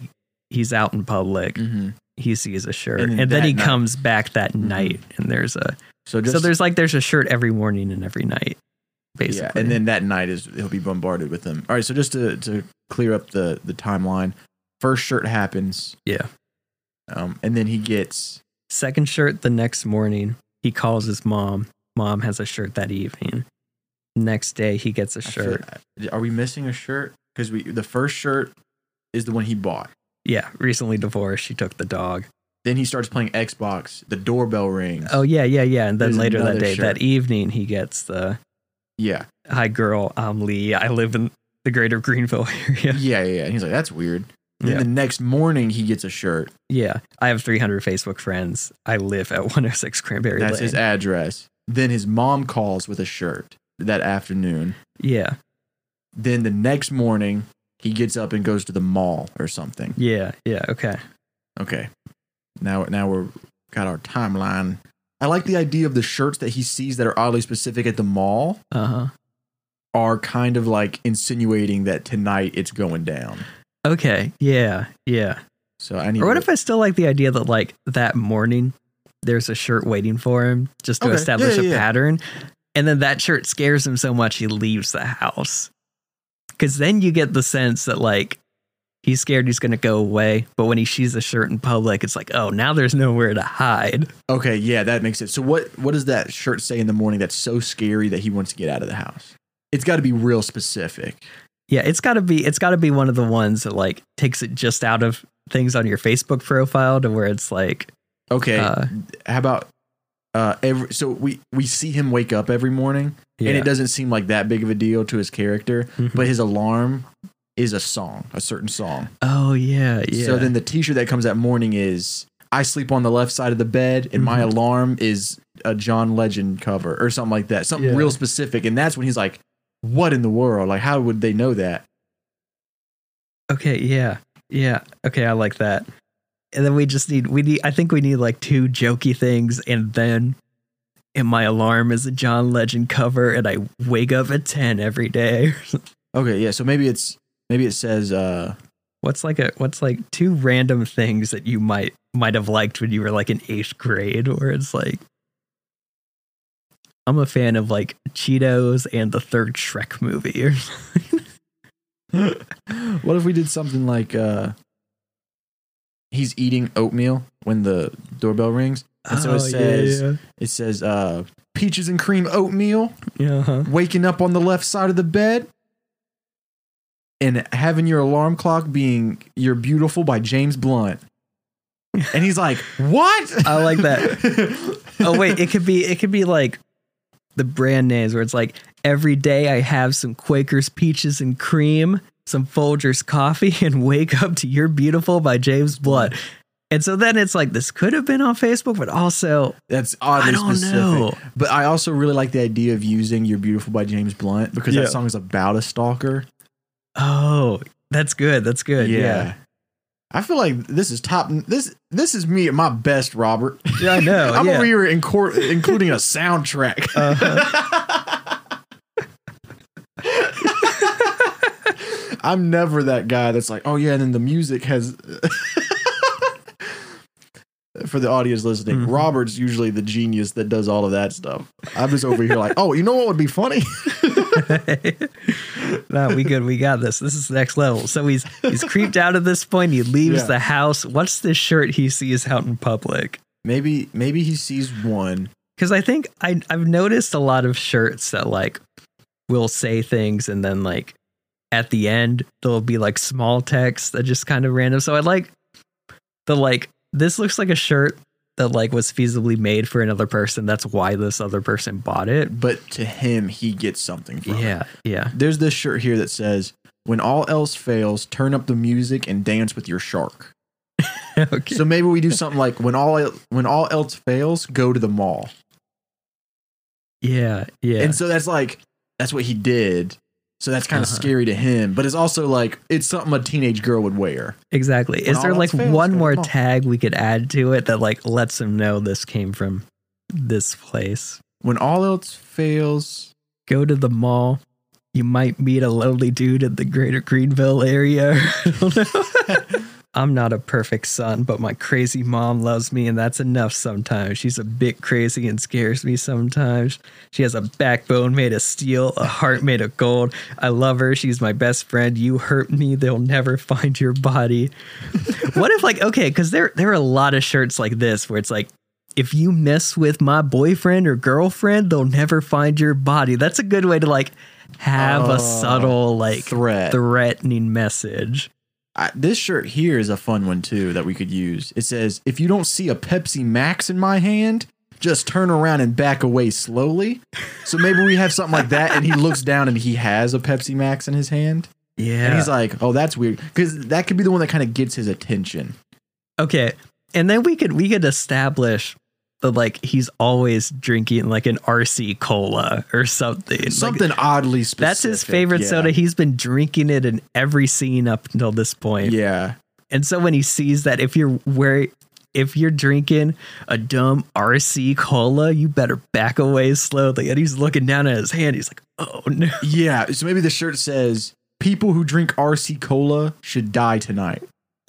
he's out in public. Mm-hmm. He sees a shirt, And and, then he night- comes back that Mhm. night, and there's a So just so there's like there's a shirt every morning and every night, basically. yeah, and then that night is he'll be bombarded with them. All right, so just to to clear up the the timeline, first shirt happens. Yeah. Um, and then he gets Second shirt the next morning. He calls his mom. Mom has a shirt that evening. Next day he gets a I feel- shirt. Uh, are we missing a shirt? Because we the first shirt is the one he bought. Yeah, recently divorced. She took the dog. Then he starts playing Xbox. The doorbell rings. Oh yeah, yeah, yeah. And then There's later that day, shirt. that evening, he gets the yeah, hi girl, I'm Lee. I live in the greater Greenville area. yeah, yeah. And he's like, that's weird. Then Yeah. the next morning he gets a shirt. Yeah. I have 300 Facebook friends. I live at 106 Cranberry That's Lane. his address. Then his mom calls with a shirt that afternoon. yeah, Then the next morning he gets up and goes to the mall or something. yeah, yeah. Okay. Okay. Now now we're got our timeline. I like the idea of the shirts that he sees that are oddly specific at the mall Uh huh. are kind of like insinuating that tonight it's going down. Okay. Yeah. Yeah. So I need Or what to- if I still like the idea that like that morning there's a shirt waiting for him just to Okay. establish Yeah, a yeah, yeah. pattern, and then that shirt scares him so much he leaves the house. Because then you get the sense that like he's scared he's gonna go away, but when he sees the shirt in public, it's like, oh, now there's nowhere to hide. Okay, yeah, that makes sense. So what what does that shirt say in the morning that's so scary that he wants to get out of the house? It's got to be real specific. Yeah, it's gotta be it's gotta be one of the ones that like takes it just out of things on your Facebook profile to where it's like, Okay, uh, how about uh every so we we see him wake up every morning yeah. and it doesn't seem like that big of a deal to his character, Mhm. but his alarm is a song, a certain song. oh yeah, yeah. So then the t-shirt that comes that morning is I sleep on the left side of the bed and my Mhm. alarm is a John Legend cover or something like that. Something Yeah. real specific and that's when he's like what in the world? Like how would they know that? Okay, yeah. Yeah. Okay, I like that. And then we just need we need I think we need like two jokey things and then and my alarm is a John Legend cover and I wake up at 10 every day. Okay, yeah, so maybe it's maybe it says uh what's like a what's like two random things that you might might have liked when you were like in 8th grade where it's like I'm a fan of like Cheetos and the third Shrek movie or what if we did something like uh he's eating oatmeal when the doorbell rings and so it Oh, says yeah, it says uh peaches and cream oatmeal yeah. yeah uh-huh. waking up on the left side of the bed and having your alarm clock being you're beautiful by james blunt and he's like what I like that. oh wait, it could be it could be like the brand names where it's like every day I have some Quakers peaches and cream, some Folgers coffee, and wake up to You're Beautiful by James Blunt. And so then it's like this could have been on Facebook, but also That's oddly I don't specific. know. But I also really like the idea of using "You're Beautiful" by James Blunt because Yeah. that song is about a stalker. oh, that's good. That's good. Yeah. I feel like this is top. This this is me at my best, Robert. Yeah, I know. I'm yeah. over here incor- including a soundtrack. Uh-huh. I'm never that guy that's like, oh yeah, and then the music has. For the audience listening, Mhm. Robert's usually the genius that does all of that stuff. I'm just over here like, oh, you know what would be funny? no, we good. We got this. This is the next level. So he's he's creeped out at this point. He leaves Yeah. the house. What's this shirt he sees out in public? maybe maybe he sees one. Because I think I I've noticed a lot of shirts that like will say things and then like at the end there'll be like small text that just kind of random. So I like the like this looks like a shirt that like was feasibly made for another person. That's why this other person bought it. but to him, he gets something from it. Yeah, yeah. There's this shirt here that says, "When all else fails, turn up the music and dance with your shark." okay. So maybe we do something like, "When all when all else fails, go to the mall." yeah, yeah. And so that's like that's what he did. So that's kind of Uh-huh. scary to him, but it's also like it's something a teenage girl would wear. Exactly. When Is there like one more mall. tag we could add to it that like lets them know this came from this place? When all else fails, Go to the mall. You might meet a lonely dude in the greater Greenville area. I don't know. I'm not a perfect son, but my crazy mom loves me, and that's enough sometimes. She's a bit crazy and scares me sometimes. She has a backbone made of steel, a heart made of gold. I love her. She's my best friend. You hurt me, they'll never find your body. what if, like, okay, because there, there are a lot of shirts like this where it's like, if you mess with my boyfriend or girlfriend, they'll never find your body. That's a good way to like have Oh, a subtle like threat. threatening message. I, this shirt here is a fun one too that we could use. It says, "If you don't see a Pepsi Max in my hand, just turn around and back away slowly." So maybe we have something like that, and he looks down and he has a Pepsi Max in his hand, Yeah. and he's like, "Oh, that's weird," because that could be the one that kind of gets his attention. okay. And then we could we could establish that like he's always drinking like an RC cola or something. Like, Something oddly specific. that's his favorite yeah. soda. He's been drinking it in every scene up until this point. Yeah, And so when he sees that if you're where if you're drinking a dumb RC cola, you better back away slowly. And he's looking down at his hand. He's like, "Oh no." yeah. So maybe the shirt says, "People who drink RC cola should die tonight,"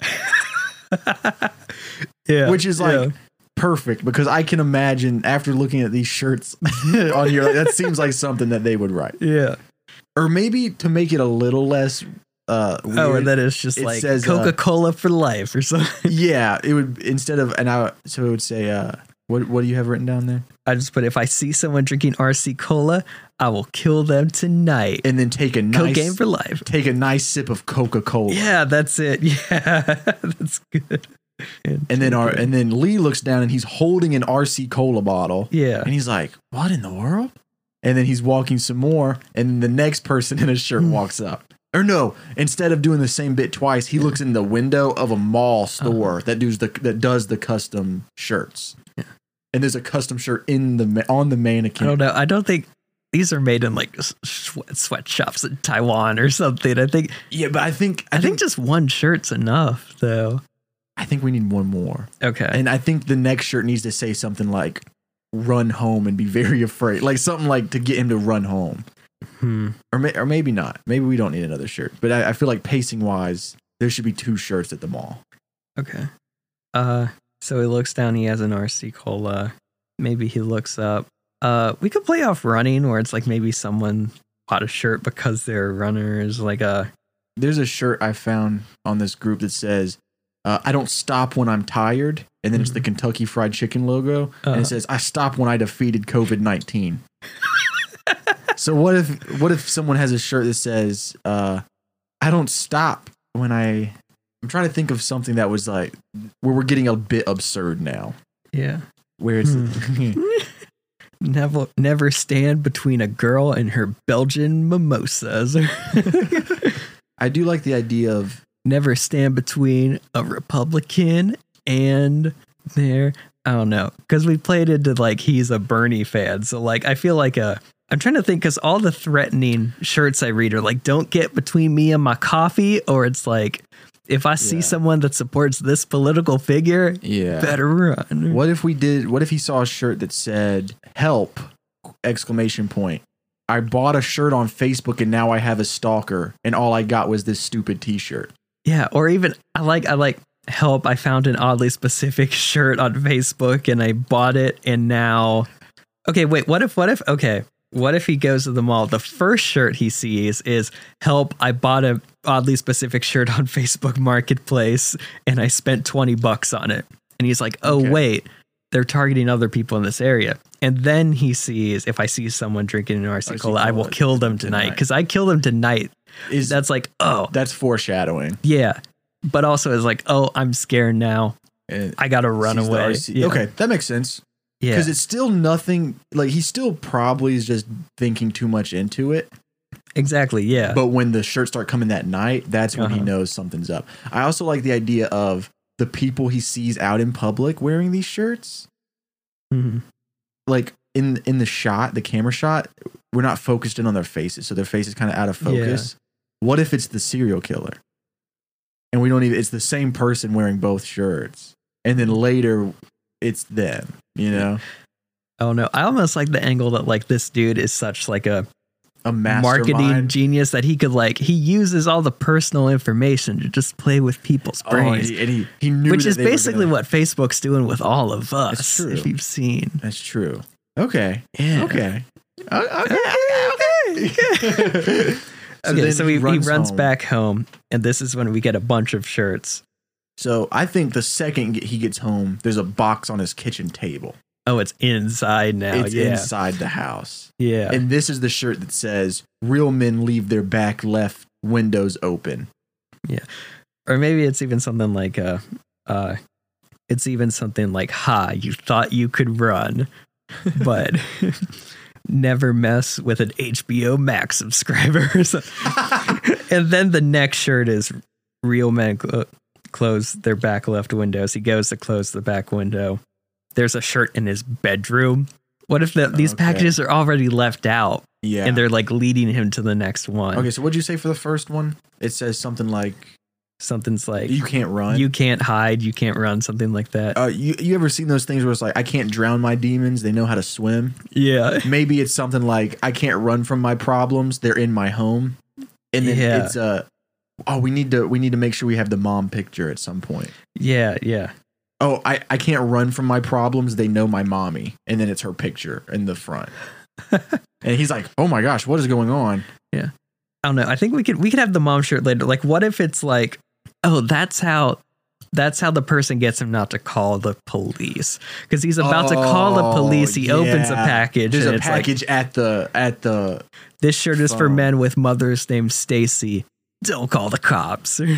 Yeah. which is like. Perfect because I can imagine after looking at these shirts on here, like, that seems like something that they would write. yeah. Or maybe to make it a little less uh weird, Oh, and then it's just It like says, uh, Coca Cola for life or something. yeah, it would instead of and I so it would say uh what what do you have written down there? I just put if I see someone drinking RC Cola, I will kill them tonight. And then take a nice Cocaine for life. take a nice sip of Coca-Cola. Yeah, that's it. Yeah, that's good. And then our and then Lee looks down and he's holding an RC cola bottle. yeah, And he's like, What in the world? And then he's walking some more, and the next person in a shirt Hmm. walks up. Or no, instead of doing the same bit twice, he looks in the window of a mall store that does the that does the custom shirts. Yeah. And there's a custom shirt in the on the I mannequin. don't know. I don't think these are made in like sweat sweatshops in Taiwan or something. I think Yeah, but I think I think just one shirt's enough though. I think we need one more. Okay. And I think the next shirt needs to say something like run home and be very afraid. Like something like to get him to run home. Hmm. Or may, or maybe not. Maybe we don't need another shirt. But I, I feel like pacing wise, there should be two shirts at the mall. Okay. Uh so he looks down, he has an RC cola. Maybe he looks up. Uh we could play off running where it's like maybe someone bought a shirt because they're runners, like a There's a shirt I found on this group that says, uh, I don't stop when I'm tired. And then it's the Kentucky Fried Chicken logo. And Uh-huh. it says, I stop when I defeated COVID 19. so what if what if someone has a shirt that says, uh, I don't stop when I I'm trying to think of something that was like where we're getting a bit absurd now. yeah. Where it's Never never stand between a girl and her Belgian mimosas. I do like the idea of never stand between a Republican and there. I don't know because we played into like he's a Bernie fan, so like I feel like a. I'm trying to think because all the threatening shirts I read are like "Don't get between me and my coffee," or it's like if I see Yeah. someone that supports this political figure, Yeah. better run. What if we did? What if he saw a shirt that said "Help!" exclamation point. I bought a shirt on Facebook and now I have a stalker, and all I got was this stupid T-shirt. Yeah, or even I like I like help. I found an oddly specific shirt on Facebook and I bought it and now Okay, wait, what if what if okay, what if he goes to the mall? The first shirt he sees is help, I bought a oddly specific shirt on Facebook Marketplace and I spent 20 bucks on it. And he's like, "Oh, Okay. wait, they're targeting other people in this area." And then he sees if I see someone drinking an oh, RC RC Cola, I will kill them tonight tonight. because I kill them tonight. Is That's like, oh, that's foreshadowing? yeah. But also it's like, oh, I'm scared now. And I gotta run away. Yeah. Okay, that makes sense. Yeah. Because it's still nothing. Like he still probably is just thinking too much into it. exactly. Yeah. But when the shirts start coming that night, that's when he Uh-huh. knows something's up. I also like the idea of the people he sees out in public wearing these shirts. Mhm. Like in in the shot, the camera shot, we're not focused in on their faces, so their face is kind of out of focus. What if it's the serial killer? And we don't even it's the same person wearing both shirts. And then later it's them, you know? Oh no. I almost like the angle that like this dude is such like a A marketing genius that he could like he uses all the personal information to just play with people's Oh, and brains. he, and he, he knew which is basically gonna- what Facebook's doing with all of us. That's true. If you've seen. That's true. Okay. Yeah. Okay. O- Okay. Okay. okay, then so he, he runs, home. back home, and this is when we get a bunch of shirts. So I think the second he gets home, there's a box on his kitchen table. Oh, it's inside now. it's yeah. inside the house. Yeah. And this is the shirt that says, Real men leave their back left windows open. Yeah. Or maybe it's even something like uh uh it's even something like ha you thought you could run but never mess with an hbo max subscriber and then the next shirt is real men clo- close their back left windows he goes to close the back window there's a shirt in his bedroom what if the, these Okay. packages are already left out Yeah. and they're like leading him to the next one okay, so what'd you say for the first one? It says something like, something's like You can't run. you can't hide you can't run something like that uh, you, you ever seen those things where it's like, I can't drown my demons? They know how to swim. yeah maybe it's something like I can't run from my problems. They're in my home. And then Yeah. it's uh oh, we need to we need to make sure we have the mom picture at some point. yeah yeah Oh, I, I can't run from my problems. They know my mommy. And then it's her picture in the front. and he's like, Oh my gosh, what is going on? Yeah. I don't know. I think we could we could have the mom shirt later. Like, what if it's like, oh, that's how that's how the person gets him not to call the police because he's about to call the oh, police. He Oh, opens a package There's a it's like package at the at the this shirt is for men with mothers named Stacy. Don't call the cops.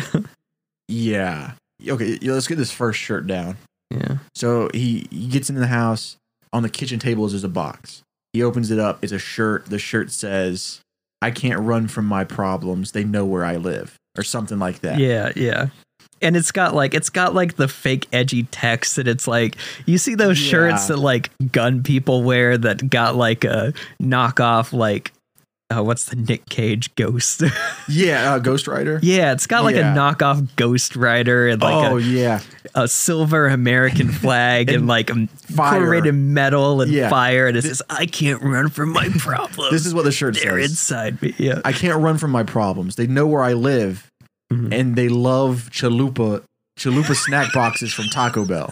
Yeah. Okay, let's get this first shirt down. yeah. So he, he gets into the house. On the kitchen table is there's a box. He opens it up. It's a shirt. The shirt says, I can't run from my problems. They know where I live. Or something like that. Yeah, yeah. And it's got like it's got like the fake edgy text and it's like you see those shirts that like gun people wear that got like a knockoff like uh, what's the Nick Cage ghost? Yeah, uh, Ghost Rider. yeah, it's got like Yeah. a knockoff Ghost Rider and like oh, a, yeah. a silver American flag and, And like um, fire. metal and Yeah. fire and it This- says I can't run from my problems. This is what the shirt they're says. inside me. Yeah. I can't run from my problems. They know where I live. Mhm. And they love chalupa chalupa snack boxes from Taco Bell.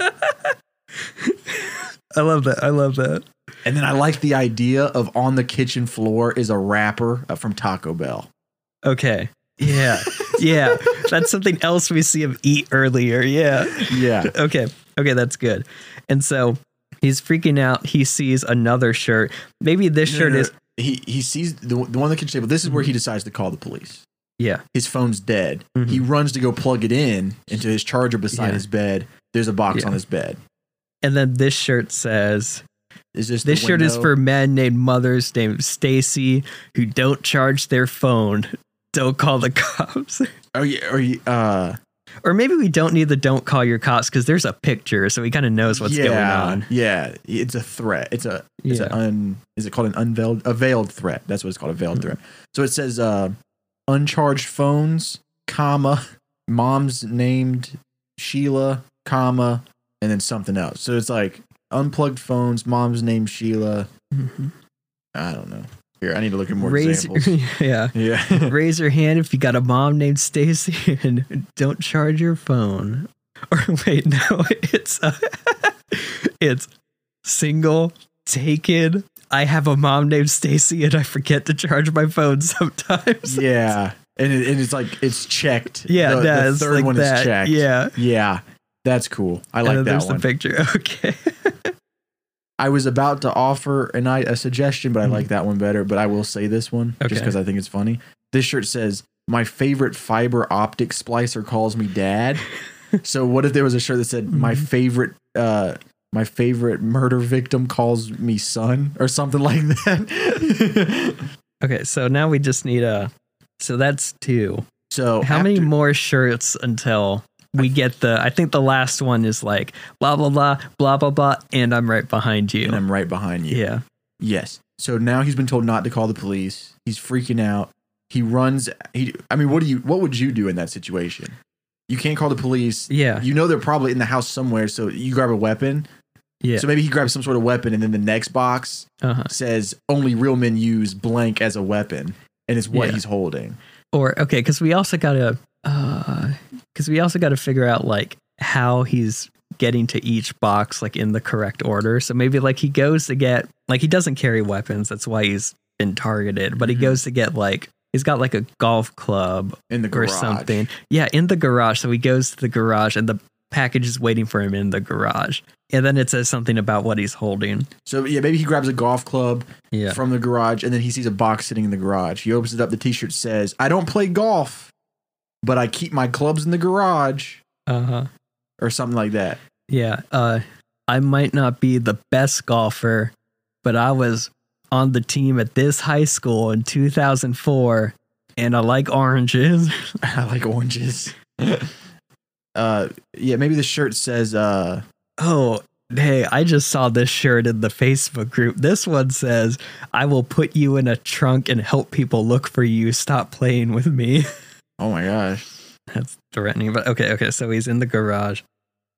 I love that. I love that. And then I like the idea of on the kitchen floor is a wrapper uh, from Taco Bell. Okay. Yeah. Yeah. That's something else we see him eat earlier. Yeah. Yeah. Okay. Okay, that's good. And so he's freaking out. He sees another shirt. Maybe this shirt is he he sees the, the one on the kitchen table. This is where he decides to call the police. Yeah. His phone's dead. Mhm. He runs to go plug it in into his charger beside Yeah. his bed. There's a box Yeah. on his bed. And then this shirt says Is this this shirt is for men named mothers named Stacy who don't charge their phone. Don't call the cops. Are you are you uh Or maybe we don't need the don't call your cops because there's a picture, so he kind of knows what's going on. Yeah, it's a threat. It's a it's Yeah. an un is it called an unveiled a veiled threat? That's what it's called, a veiled Mm-hmm. threat. So it says uh uncharged phones, comma, mom's named Sheila, comma, and then something else. So it's like unplugged phones, mom's named Sheila. Mhm. I don't know. Here, I need to look at more Raise, examples. yeah. yeah. Raise your hand if you got a mom named Stacy and don't charge your phone. Or wait, no, it's uh, it's single, taken. I have a mom named Stacy and I forget to charge my phone sometimes. yeah. And, it, and it's like it's checked. Yeah, the, yeah, the third like one that. is checked. Yeah. Yeah. That's cool. I like that there's one. the picture. Okay. I was about to offer a, ni- a suggestion, but I Mhm. like that one better. But I will say this one just because I think it's funny. This shirt says, "My favorite fiber optic splicer calls me dad." so what if there was a shirt that said, "My Mhm. favorite, uh, my favorite murder victim calls me son," or something like that? Okay, so now we just need a so that's two. so How many more shirts until we get the I think the last one is like blah blah blah blah blah blah and I'm right behind you. And I'm right behind you. yeah. Yes. So now he's been told not to call the police. He's freaking out. He runs. He. I mean, what do you? What would you do in that situation? You can't call the police. Yeah. You know they're probably in the house somewhere. So you grab a weapon. Yeah. So maybe he grabs some sort of weapon, and then the next box uh-huh. says only real men use blank as a weapon, and it's what Yeah. he's holding. Or okay, cuz we also got to uh we also got to figure out like how he's getting to each box like in the correct order. So maybe like he goes to get like he doesn't carry weapons. That's why he's been targeted, but he Mhm. goes to get like he's got like a golf club In the garage. or something. Yeah, in the garage. So he goes to the garage and the package is waiting for him in the garage. And then it says something about what he's holding. So yeah, maybe he grabs a golf club Yeah. from the garage, and then he sees a box sitting in the garage. He opens it up. The T-shirt says, "I don't play golf, but I keep my clubs in the garage," Uh-huh. or something like that. Yeah. Uh I might not be the best golfer, but I was on the team at this high school in 2004 and I like oranges. I like oranges. uh, yeah, maybe the shirt says, uh, Oh, hey, I just saw this shirt in the Facebook group. This one says, I will put you in a trunk and help people look for you. Stop playing with me. "Oh my gosh." That's threatening. But okay, okay. So he's in the garage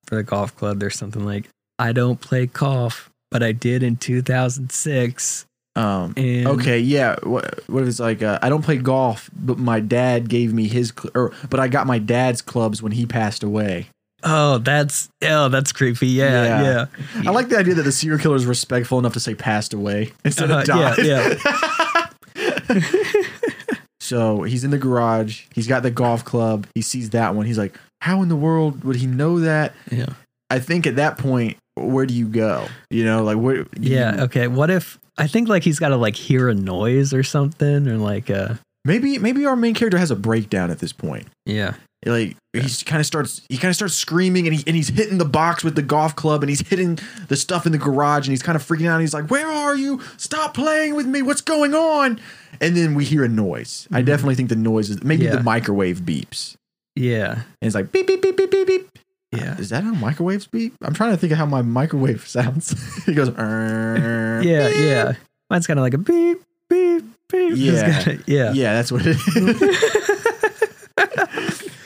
for the golf club. There's something like, I don't play golf, but I did in 2006. Um, And okay, yeah. What, what if it's like, uh, I don't play golf, but my dad gave me his, cl- or but I got my dad's clubs when he passed away. Oh, that's oh, that's creepy. Yeah, Yeah. yeah. I like the idea that the serial killer is respectful enough to say passed away instead of Uh-huh, died. yeah, so he's in the garage. He's got the golf club. He sees that one. He's like, how in the world would he know that? Yeah. I think at that point, where do you go? You know, like where? Yeah. Okay. What if I think like he's got to like hear a noise or something or like uh maybe maybe our main character has a breakdown at this point. yeah Like he kind of starts he kind of starts screaming and he and he's hitting the box with the golf club and he's hitting the stuff in the garage and he's kind of freaking out. And he's like, "Where are you? Stop playing with me! What's going on?" And then we hear a noise. I definitely think the noise is maybe Mm-hmm. Yeah. the microwave beeps. yeah And it's like beep beep beep beep beep beep. yeah Is that how microwaves beep? I'm trying to think of how my microwave sounds. he goes, yeah beep." yeah. Mine's kind of like a beep beep beep. Yeah. kinda- yeah Yeah, that's what it is.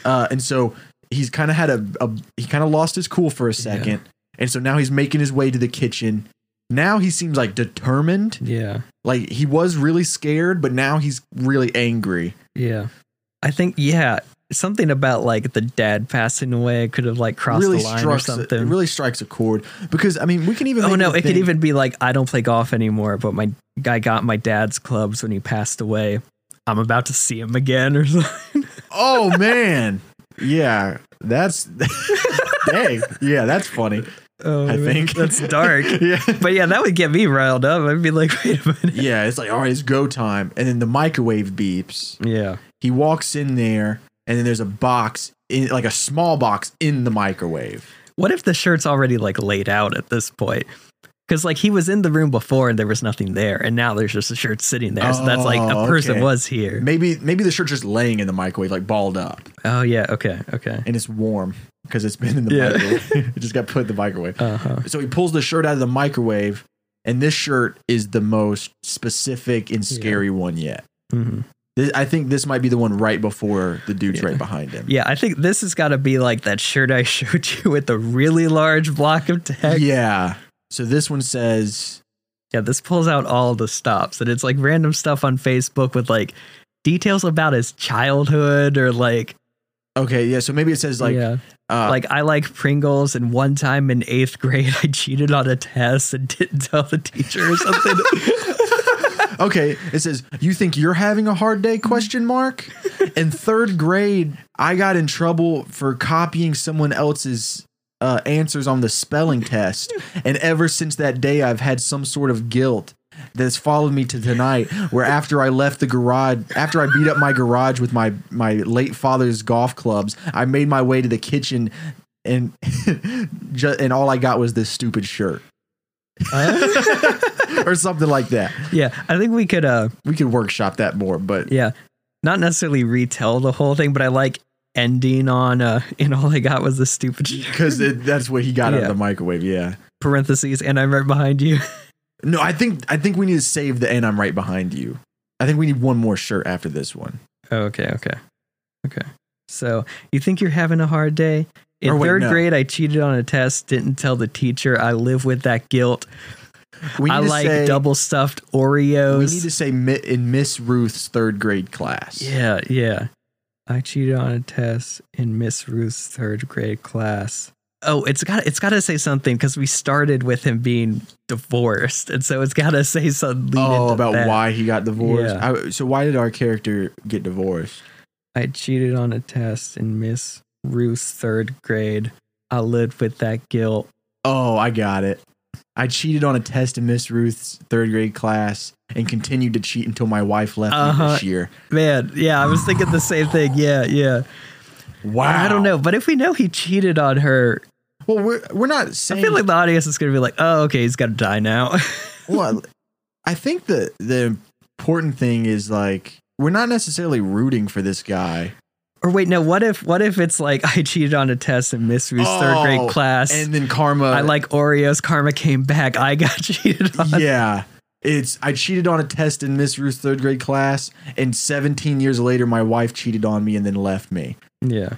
uh, and so he's kind of had a, a he kind of lost his cool for a second, and so now he's making his way to the kitchen. Now he seems like determined. yeah Like he was really scared, but now he's really angry. yeah. I think yeah. Something about like the dad passing away could have like crossed really the line or strikes a, something. it really strikes a chord because I mean we can even Oh no, the it could even be like I don't play golf anymore, but my guy got my dad's clubs when he passed away. I'm about to see him again or something. Oh man yeah that's dang yeah that's funny Oh, I think that's dark. yeah but yeah, that would get me riled up. I'd be like, wait a minute. yeah it's like all right it's go time and then the microwave beeps Yeah. he walks in there and then there's a box in like a small box in the microwave What if the shirt's already like laid out at this point? Because like he was in the room before and there was nothing there, and now there's just a shirt sitting there. so that's like Oh, a person okay. was here. Maybe maybe the shirt's just laying in the microwave, like balled up, Oh yeah, okay, okay. and it's warm because it's been in the Yeah. microwave. it just got put in the microwave. Uh huh. So he pulls the shirt out of the microwave, and this shirt is the most specific and scary one yet. hmm This, I think this might be the one right before the dude's Yeah. right behind him. Yeah, I think this has got to be like that shirt I showed you with the really large block of text. Yeah. So this one says, Yeah, this pulls out all the stops, and it's like random stuff on Facebook with like details about his childhood or like okay, yeah. So maybe it says like, yeah, uh, like I like Pringles, and one time in eighth grade I cheated on a test and didn't tell the teacher or something. okay, it says you think you're having a hard day? Question mark. In third grade, I got in trouble for copying someone else's uh, answers on the spelling test, and ever since that day, I've had some sort of guilt that's followed me to tonight. Where after I left the garage, after I beat up my garage with my my late father's golf clubs, I made my way to the kitchen. And ju- and all I got was this stupid shirt, or something like that. yeah, I think we could uh We could workshop that more, but yeah, not necessarily retell the whole thing, but I like ending on uh and all I got was the stupid because that's what he got out of the microwave. Yeah. parentheses and I'm right behind you. No, I think I think we need to save the and I'm right behind you. I think we need one more shirt after this one. Oh, okay, okay. Okay. So you think you're having a hard day? In wait, third no. grade, I cheated on a test, didn't tell the teacher. I live with that guilt. We need I to like say, double stuffed Oreos. We need to say in Miss Ruth's third grade class. yeah, yeah. I cheated on a test in Miss Ruth's third grade class. Oh, it's got it's got to say something because we started with him being divorced, and so it's got to say something. Oh, about that. why he got divorced. Yeah. I, so why did our character get divorced? I cheated on a test in Miss Ruth's third grade. I lived with that guilt. Oh, I got it. I cheated on a test in Miss Ruth's third grade class and continued to cheat until my wife left me Uh-huh. this year. Man, yeah, I was thinking the same thing. Yeah, yeah. Wow. I don't know, but if we know he cheated on her, Well, we're we're not I feel like the audience is gonna be like, "Oh, okay, he's got to die now." well, I think the the important thing is like we're not necessarily rooting for this guy. Or wait, no. What if what if it's like I cheated on a test in Miss Ruth's third Oh, grade class? and then karma. I like Oreos. Karma came back. I got cheated on. yeah. It's I cheated on a test in Miss Ruth's third grade class, and 17 years later, my wife cheated on me and then left me. Yeah.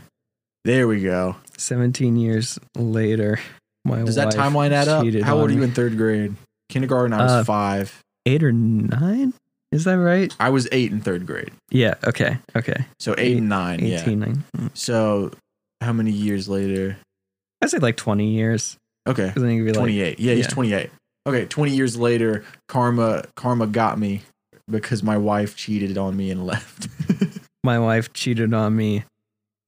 There we go. Seventeen years later, my Does that timeline add up? How old are you in third grade? Kindergarten, I was Uh, five. Eight or nine? Is that right? I was eight in third grade. Yeah. Okay. Okay. So eight and nine. Yeah. Nine. Mm. So how many years later? I'd say like twenty years. Okay. Because then you'd be like, 28. Yeah, he's yeah. 28. Okay, 20 years later, karma karma got me because my wife cheated on me and left. my wife cheated on me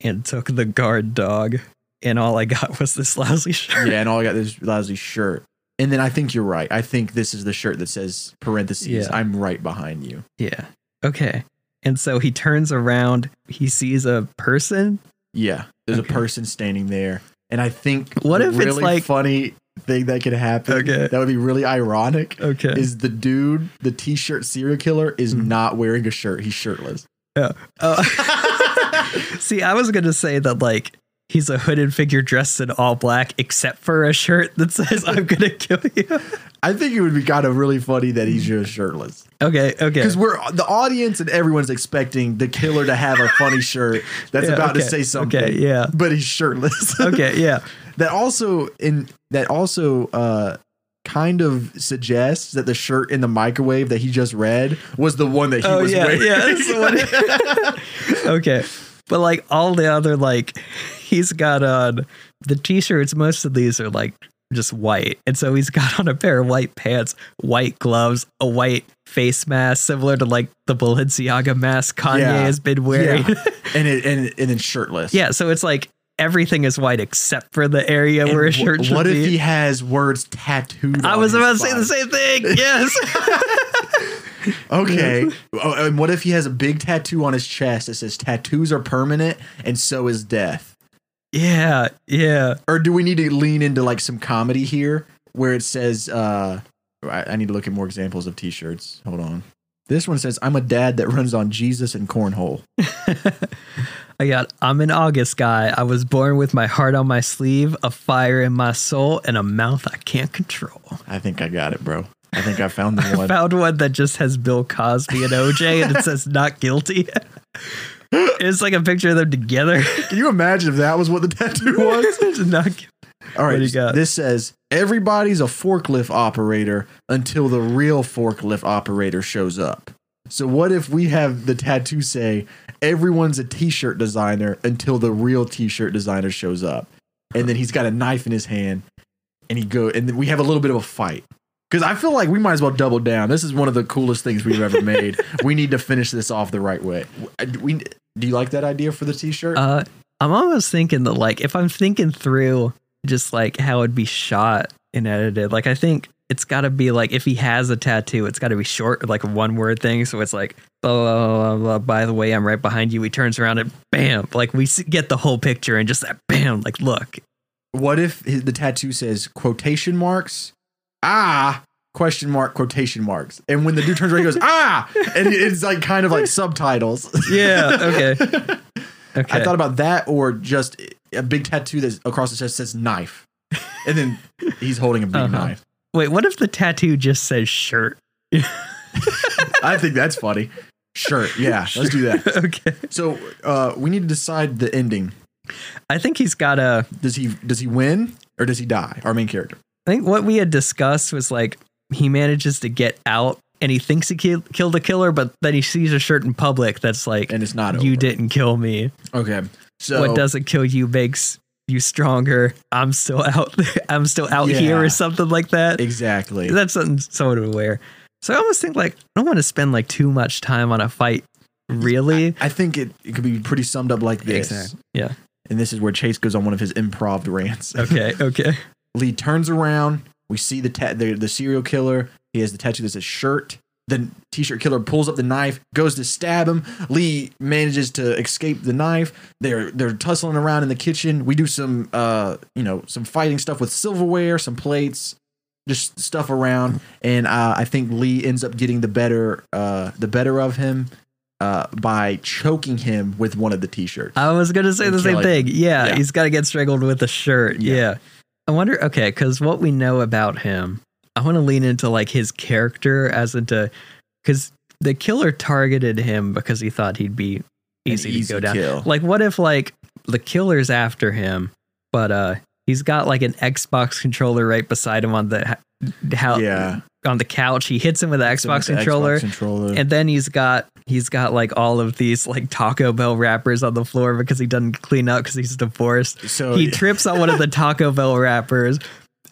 and took the guard dog, and all I got was this lousy shirt. yeah, and all I got is this lousy shirt. And then I think you're right. I think this is the shirt that says parentheses, Yeah. I'm right behind you. Yeah. Okay. And so he turns around. He sees a person. Yeah. There's Okay. a person standing there. And I think What if it's really like- funny thing that could happen Okay. that would be really ironic Okay. is the dude, the t-shirt serial killer, is Mhm. not wearing a shirt. He's shirtless. Uh, see, I was gonna say that like he's a hooded figure dressed in all black, except for a shirt that says "I'm gonna kill you." I think it would be kind of really funny that he's just shirtless. okay. Okay. Because we're the audience and everyone's expecting the killer to have a funny shirt that's Yeah, about to say something. okay, yeah. But he's shirtless. Okay. Yeah. that also in that also uh kind of suggests that the shirt in the microwave that he just read was the one that he Oh was yeah. wearing. Yeah. That's the one. okay. But like all the other like he's got on the t-shirts. Most of these are like just white, and so he's got on a pair of white pants, white gloves, a white face mask, similar to like the Balenciaga mask Kanye Yeah. has been wearing. Yeah. and it and and then shirtless. Yeah, so it's like everything is white except for the area And where a shirt should be. what be. if he has words tattooed? I was about to say the same thing. Yes. Okay. oh, and what if he has a big tattoo on his chest that says tattoos are permanent and so is death? Yeah, yeah. Or do we need to lean into like some comedy here? where it says, uh, I, I need to look at more examples of T-shirts. Hold on. This one says, "I'm a dad that runs on Jesus and cornhole." I got I'm an August guy. I was born with my heart on my sleeve, a fire in my soul, and a mouth I can't control. I think I got it, bro. I think I found the one. I found one that just has Bill Cosby and OJ and it says not guilty. it's like a picture of them together. Can you imagine if that was what the tattoo was? not. All right, this says everybody's a forklift operator until the real forklift operator shows up. So what if we have the tattoo say everyone's a t-shirt designer until the real t-shirt designer shows up, and then he's got a knife in his hand, and he go, and then we have a little bit of a fight. Because I feel like we might as well double down. This is one of the coolest things we've ever made. we need to finish this off the right way. We do you like that idea for the t-shirt? Uh, I'm almost thinking that like if I'm thinking through just like how it'd be shot and edited, like I think it's got to be like if he has a tattoo, it's got to be short, like a one word thing. So it's like, blah, blah, blah, blah, by the way, I'm right behind you. He turns around and bam, like we get the whole picture and just that bam, like look, What if the tattoo says quotation marks? Ah, question mark, quotation marks. And when the dude turns around, he goes, ah, and it's like kind of like subtitles. yeah, okay, okay. I thought about that or just a big tattoo that's across the chest says knife. And then he's holding a big Uh-huh. knife. Wait, what if the tattoo just says shirt? I think that's funny. shirt Yeah. Let's do that. okay, So uh, we need to decide the ending. I think he's got a. Does he does he win or does he die? Our main character. I think what we had discussed was like he manages to get out and he thinks he kill, killed a killer, but then he sees a shirt in public that's like, And it's not you over. didn't kill me. Okay. So what doesn't kill you makes you stronger. I'm still out there. I'm still out here or something like that. exactly. That's something someone would wear. So I almost think like I don't want to spend like too much time on a fight. Really? I think it, it could be pretty summed up like this. Exactly. Yeah. And this is where Chase goes on one of his improv rants. Okay. Okay. Lee turns around. We see the, ta- the the serial killer. He has the tattoo that says shirt. The t-shirt killer pulls up the knife, goes to stab him. Lee manages to escape the knife. They're they're tussling around in the kitchen. We do some uh you know some fighting stuff with silverware, some plates, just stuff around. And uh, I think Lee ends up getting the better uh the better of him uh by choking him with one of the t-shirts. I was gonna say And the same thing. Yeah, Yeah. he's got to get strangled with a shirt. Yeah. Yeah. I wonder. Okay, because what we know about him, I want to lean into like his character as into because the killer targeted him because he thought he'd be easy, easy to go down. kill. Like, what if like the killer's after him, but uh, he's got like an Xbox controller right beside him on the how yeah. On the couch. He hits him with the So with Xbox the controller. Xbox controller. And then he's got he's got like all of these like Taco Bell wrappers on the floor because he doesn't clean up because he's divorced. so he trips on one of the Taco Bell wrappers,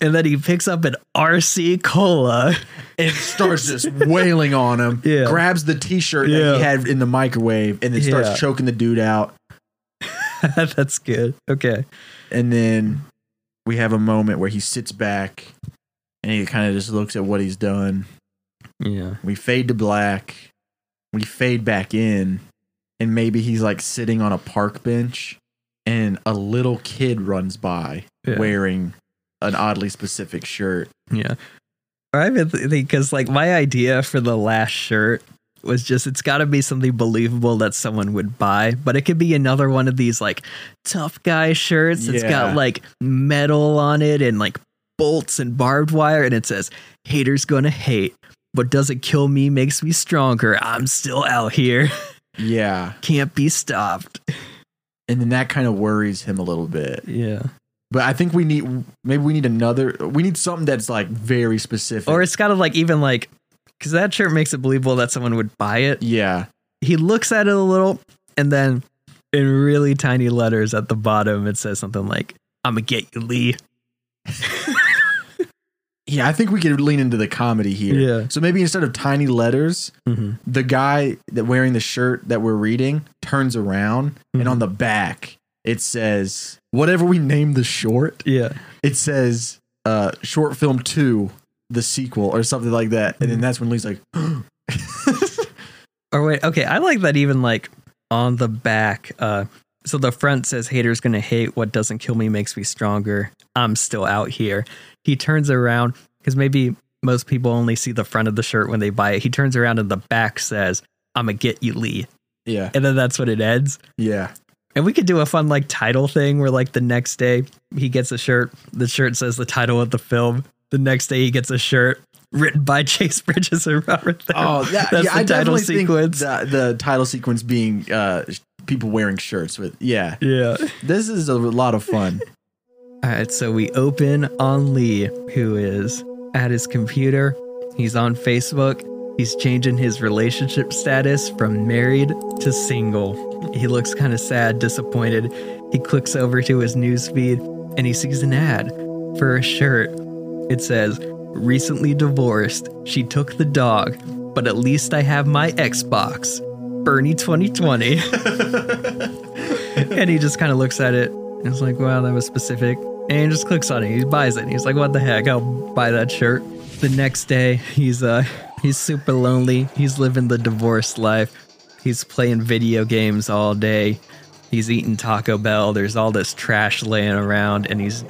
and then he picks up an RC cola. and starts just wailing on him. Yeah. Grabs the t-shirt that he had in the microwave and then starts Yeah. choking the dude out. That's good. Okay. And then we have a moment where he sits back and he kind of just looks at what he's done. Yeah. We fade to black. We fade back in and maybe he's like sitting on a park bench and a little kid runs by Yeah. wearing an oddly specific shirt. Yeah. I've been thinking because like my idea for the last shirt was just it's got to be something believable that someone would buy, but it could be another one of these like tough guy shirts. It's Yeah. got like metal on it and like bolts and barbed wire, and it says "haters gonna hate." What doesn't kill me makes me stronger. I'm still out here. Yeah. Can't be stopped. And then that kind of worries him a little bit. Yeah. But I think we need maybe we need another we need something that's like very specific. Or it's kind of like even like because that shirt makes it believable that someone would buy it. yeah. he looks at it a little and then in really tiny letters at the bottom it says something like i'm gonna get you lee Yeah, I think we could lean into the comedy here. Yeah. So maybe instead of tiny letters, mm-hmm. the guy that wearing the shirt that we're reading turns around and Mhm. on the back it says whatever we name the short, yeah it says uh short film 2 the sequel or something like that. Mm-hmm. And then that's when Lee's like or wait okay i like that even like on the back uh So the front says, Haters gonna hate. What doesn't kill me makes me stronger. I'm still out here. He turns around because maybe most people only see the front of the shirt when they buy it. He turns around and the back says, I'm gonna get you, Lee. Yeah. And then that's what it ends. Yeah. And we could do a fun like title thing where like the next day he gets a shirt. The shirt says the title of the film. The next day he gets a shirt written by Chase Bridges and Robert. Thurman. Oh, that, that's yeah, the I title sequence. The, the title sequence being uh, people wearing shirts with. Yeah. yeah. This is a lot of fun. All right, so we open on Lee, who is at his computer. He's on Facebook. He's changing his relationship status from married to single. He looks kind of sad, disappointed. He clicks over to his newsfeed and he sees an ad for a shirt. It says, Recently divorced. She took the dog, but at least I have my Xbox. Bernie 2020. and he just kind of looks at it and is like, wow, that was specific. And he just clicks on it. He buys it. And he's like, what the heck? I'll buy that shirt. The next day, he's uh he's super lonely. He's living the divorced life. He's playing video games all day. He's eating Taco Bell. There's all this trash laying around, and he's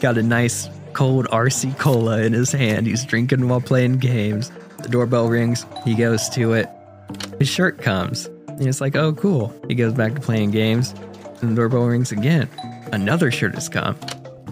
got a nice cold RC cola in his hand. He's drinking while playing games. The doorbell rings. He goes to it. His shirt comes. And it's like, oh, cool. He goes back to playing games. And the doorbell rings again. Another shirt has come.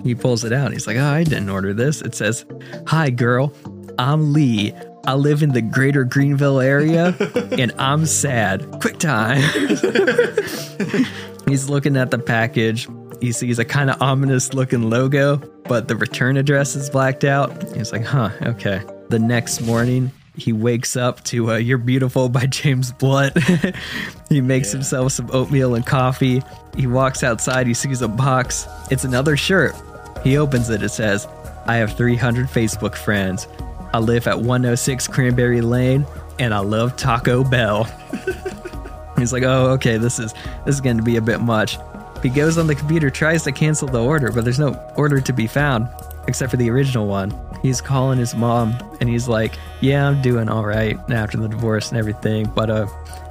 He pulls it out. He's like, oh, I didn't order this. It says, Hi, girl. I'm Lee. I live in the greater Greenville area and I'm sad. Quick time. He's looking at the package. He sees a kind of ominous looking logo, but the return address is blacked out. He's like, huh, okay. The next morning, he wakes up to uh, You're Beautiful by James Blunt. he makes himself some oatmeal and coffee. He walks outside. He sees a box. It's another shirt. He opens it. It says, I have 300 Facebook friends. I live at 106 Cranberry Lane and I love Taco Bell. He's like, "Oh, okay, this is this is going to be a bit much." He goes on the computer, tries to cancel the order, but there's no order to be found except for the original one. He's calling his mom and he's like, "Yeah, I'm doing all right after the divorce and everything, but uh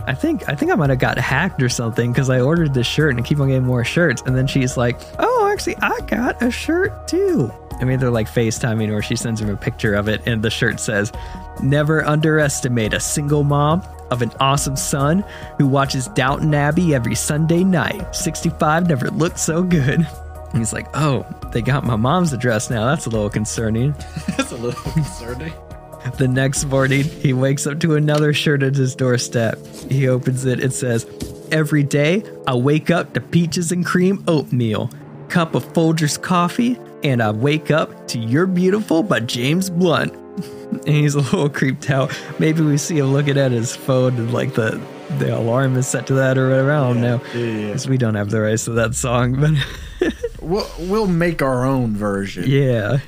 I think I think I might have got hacked or something because I ordered this shirt and I keep on getting more shirts." And then she's like, "Oh, actually, I got a shirt too." I mean, they're like FaceTiming, or she sends him a picture of it, and the shirt says, Never underestimate a single mom of an awesome son who watches Downton Abbey every Sunday night. 65 never looked so good. And he's like, Oh, they got my mom's address now. That's a little concerning. That's a little concerning. The next morning, he wakes up to another shirt at his doorstep. He opens it. It says, Every day, I wake up to peaches and cream oatmeal, cup of Folgers coffee, and I wake up to You're Beautiful by James Blunt. and he's a little creeped out. Maybe we see him looking at his phone and like the the alarm is set to that or whatever. I don't know. yeah, yeah. Because we don't have the rights to that song, but We'll we'll make our own version. yeah.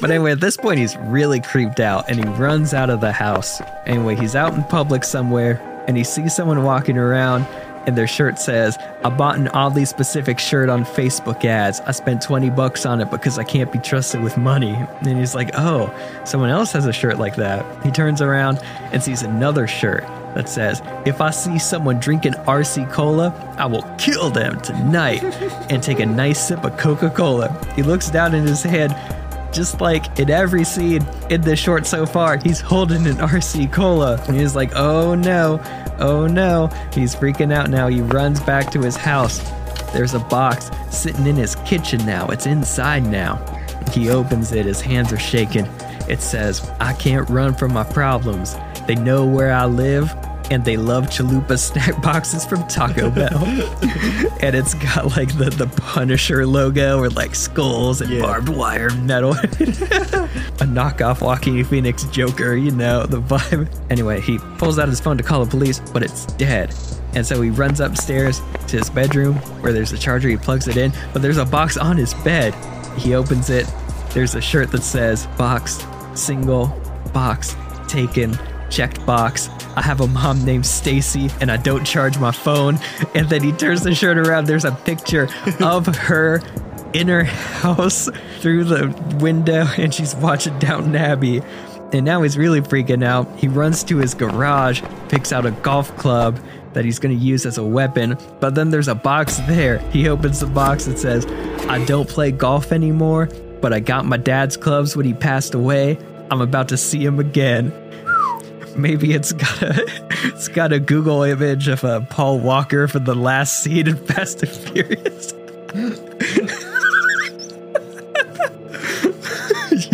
but anyway, at this point, he's really creeped out and he runs out of the house. Anyway, he's out in public somewhere and he sees someone walking around and their shirt says, I bought an oddly specific shirt on Facebook ads. I spent 20 bucks on it because I can't be trusted with money. And he's like, oh, someone else has a shirt like that. He turns around and sees another shirt that says, If I see someone drinking RC Cola, I will kill them tonight and take a nice sip of Coca Cola. He looks down in his head, just like in every scene in this short so far, he's holding an RC Cola. And he's like, Oh no, oh no. He's freaking out now. He runs back to his house. There's a box sitting in his kitchen now. It's inside now. He opens it, his hands are shaking. It says, I can't run from my problems. They know where I live, and they love chalupa snack boxes from Taco Bell. and it's got like the, the Punisher logo or like skulls and Yeah. barbed wire metal. a knockoff Joaquin Phoenix Joker, you know, the vibe. Anyway, he pulls out his phone to call the police, but it's dead. And so he runs upstairs to his bedroom where there's a charger. He plugs it in, but there's a box on his bed. He opens it. There's a shirt that says box, single, box, taken, checked box. I have a mom named Stacy and I don't charge my phone. And then he turns the shirt around. There's a picture of her in her house through the window and she's watching Downton Abbey. And now he's really freaking out. He runs to his garage, picks out a golf club that he's going to use as a weapon. But then there's a box there. He opens the box and says, I don't play golf anymore, but I got my dad's clubs when he passed away. I'm about to see him again. Maybe it's got a it's got a Google image of uh, Paul Walker for the last scene in Fast and Furious.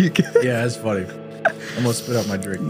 can, Yeah, that's funny. I'm gonna spit out my drink.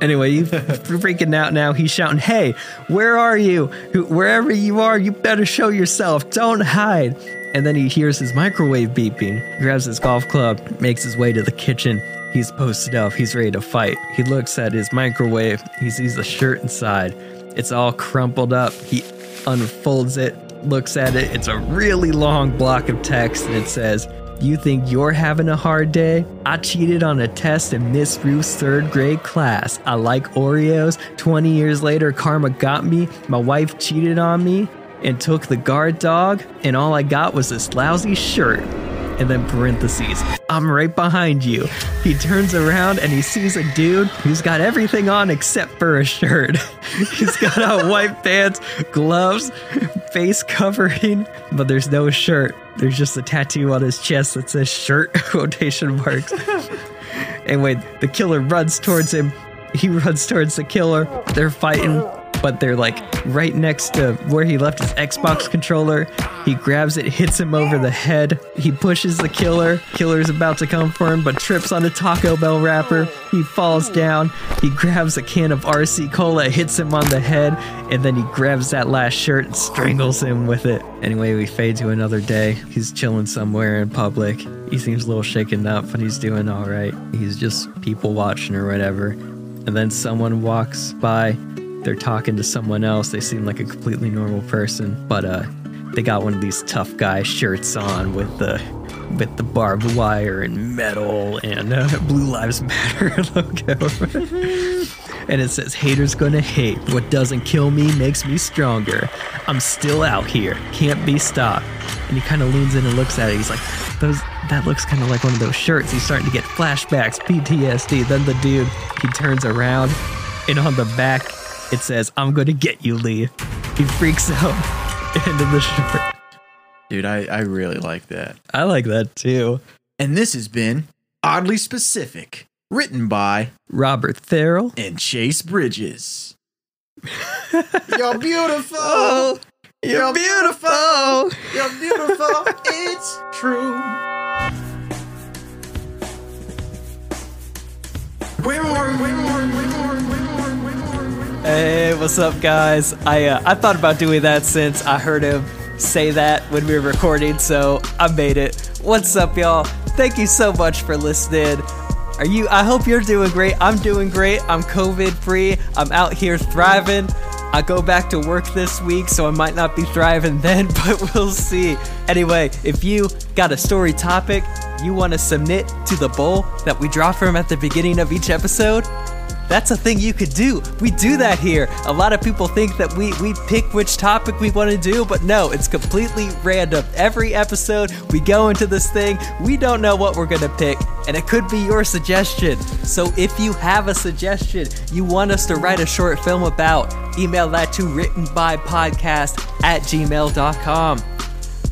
Anyway, you freaking out now. He's shouting, "Hey, where are you? Wherever you are, you better show yourself. Don't hide." And then he hears his microwave beeping. Grabs his golf club, makes his way to the kitchen. He's posted up. He's ready to fight. He looks at his microwave. He sees the shirt inside. It's all crumpled up. He unfolds it, looks at it. It's a really long block of text, and it says, you think you're having a hard day? I cheated on a test in Miss Ruth's third grade class. I like Oreos. 20 years later, karma got me. My wife cheated on me and took the guard dog, and all I got was this lousy shirt. And then parentheses, I'm right behind you. He turns around and he sees a dude who's got everything on except for a shirt. He's got on white pants, gloves, face covering, but there's no shirt. There's just a tattoo on his chest that says shirt quotation marks. anyway, the killer runs towards him. He runs towards the killer. They're fighting, but they're like right next to where he left his Xbox controller. He grabs it, hits him over the head. He pushes the killer. Killer's about to come for him, but trips on a Taco Bell wrapper. He falls down. He grabs a can of RC Cola, hits him on the head, and then he grabs that last shirt and strangles him with it. Anyway, we fade to another day. He's chilling somewhere in public. He seems a little shaken up, but he's doing all right. He's just people watching or whatever. And then someone walks by. They're talking to someone else. They seem like a completely normal person, but uh, they got one of these tough guy shirts on with the with the barbed wire and metal and uh, Blue Lives Matter logo. and it says, "Haters gonna hate. What doesn't kill me makes me stronger. I'm still out here. Can't be stopped." And he kind of leans in and looks at it. He's like, "Those that looks kind of like one of those shirts." He's starting to get flashbacks, PTSD. Then the dude he turns around, and on the back it says, "I'm gonna get you, Lee." He freaks out into the shirt. Dude, I, I really like that. I like that too. And this has been Oddly Specific, written by Robert Therrell. and Chase Bridges. You're beautiful. Oh, you're beautiful. You're beautiful. it's true. More, way more, What's up, guys? I uh, I thought about doing that since I heard him say that when we were recording, so I made it. What's up, y'all? Thank you so much for listening. Are you? I hope you're doing great. I'm doing great. I'm COVID free. I'm out here thriving. I go back to work this week, so I might not be thriving then, but we'll see. Anyway, if you got a story topic you want to submit to the bowl that we draw from at the beginning of each episode, that's a thing you could do. We do that here. A lot of people think that we we pick which topic we want to do, but no, it's completely random. Every episode we go into this thing, we don't know what we're gonna pick, and it could be your suggestion. So if you have a suggestion you want us to write a short film about, email that to writtenbypodcast at gmail.com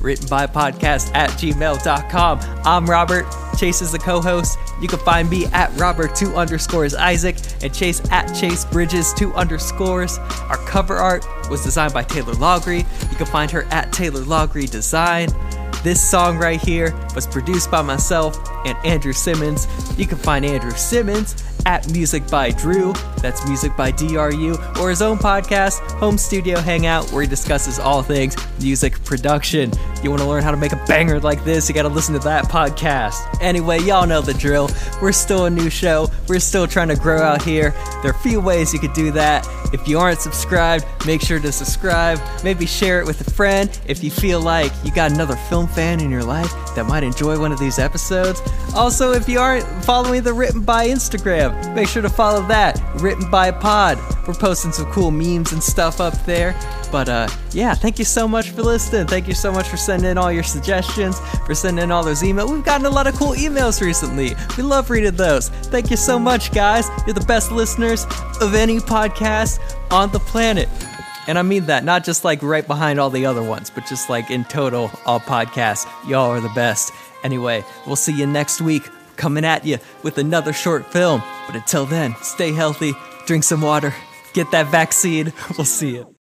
written by podcast at gmail.com. I'm Robert. Chase is the co-host. You can find me at Robert two underscores Isaac and Chase at Chase Bridges two underscores. Our cover art was designed by Taylor Logry. You can find her at Taylor Logry Design. This song right here was produced by myself and Andrew Simmons. You can find Andrew Simmons at Music by Drew, that's Music by DRU, or his own podcast, Home Studio Hangout, where he discusses all things music production. You want to learn how to make a banger like this, you got to listen to that podcast. Anyway, y'all know the drill. We're still a new show, we're still trying to grow out here. There are a few ways you could do that. If you aren't subscribed, make sure to subscribe. Maybe share it with a friend if you feel like you got another film fan in your life that might enjoy one of these episodes. Also, if you aren't following the Written by Instagram, make sure to follow that, Written by Pod. We're posting some cool memes and stuff up there. But uh, yeah, thank you so much for listening. Thank you so much for sending in all your suggestions, for sending in all those emails. We've gotten a lot of cool emails recently. We love reading those. Thank you so much, guys. You're the best listeners of any podcast on the planet. And I mean that, not just like right behind all the other ones, but just like in total, all podcasts. Y'all are the best. Anyway, we'll see you next week, coming at you with another short film. But until then, stay healthy, drink some water, get that vaccine. We'll see you.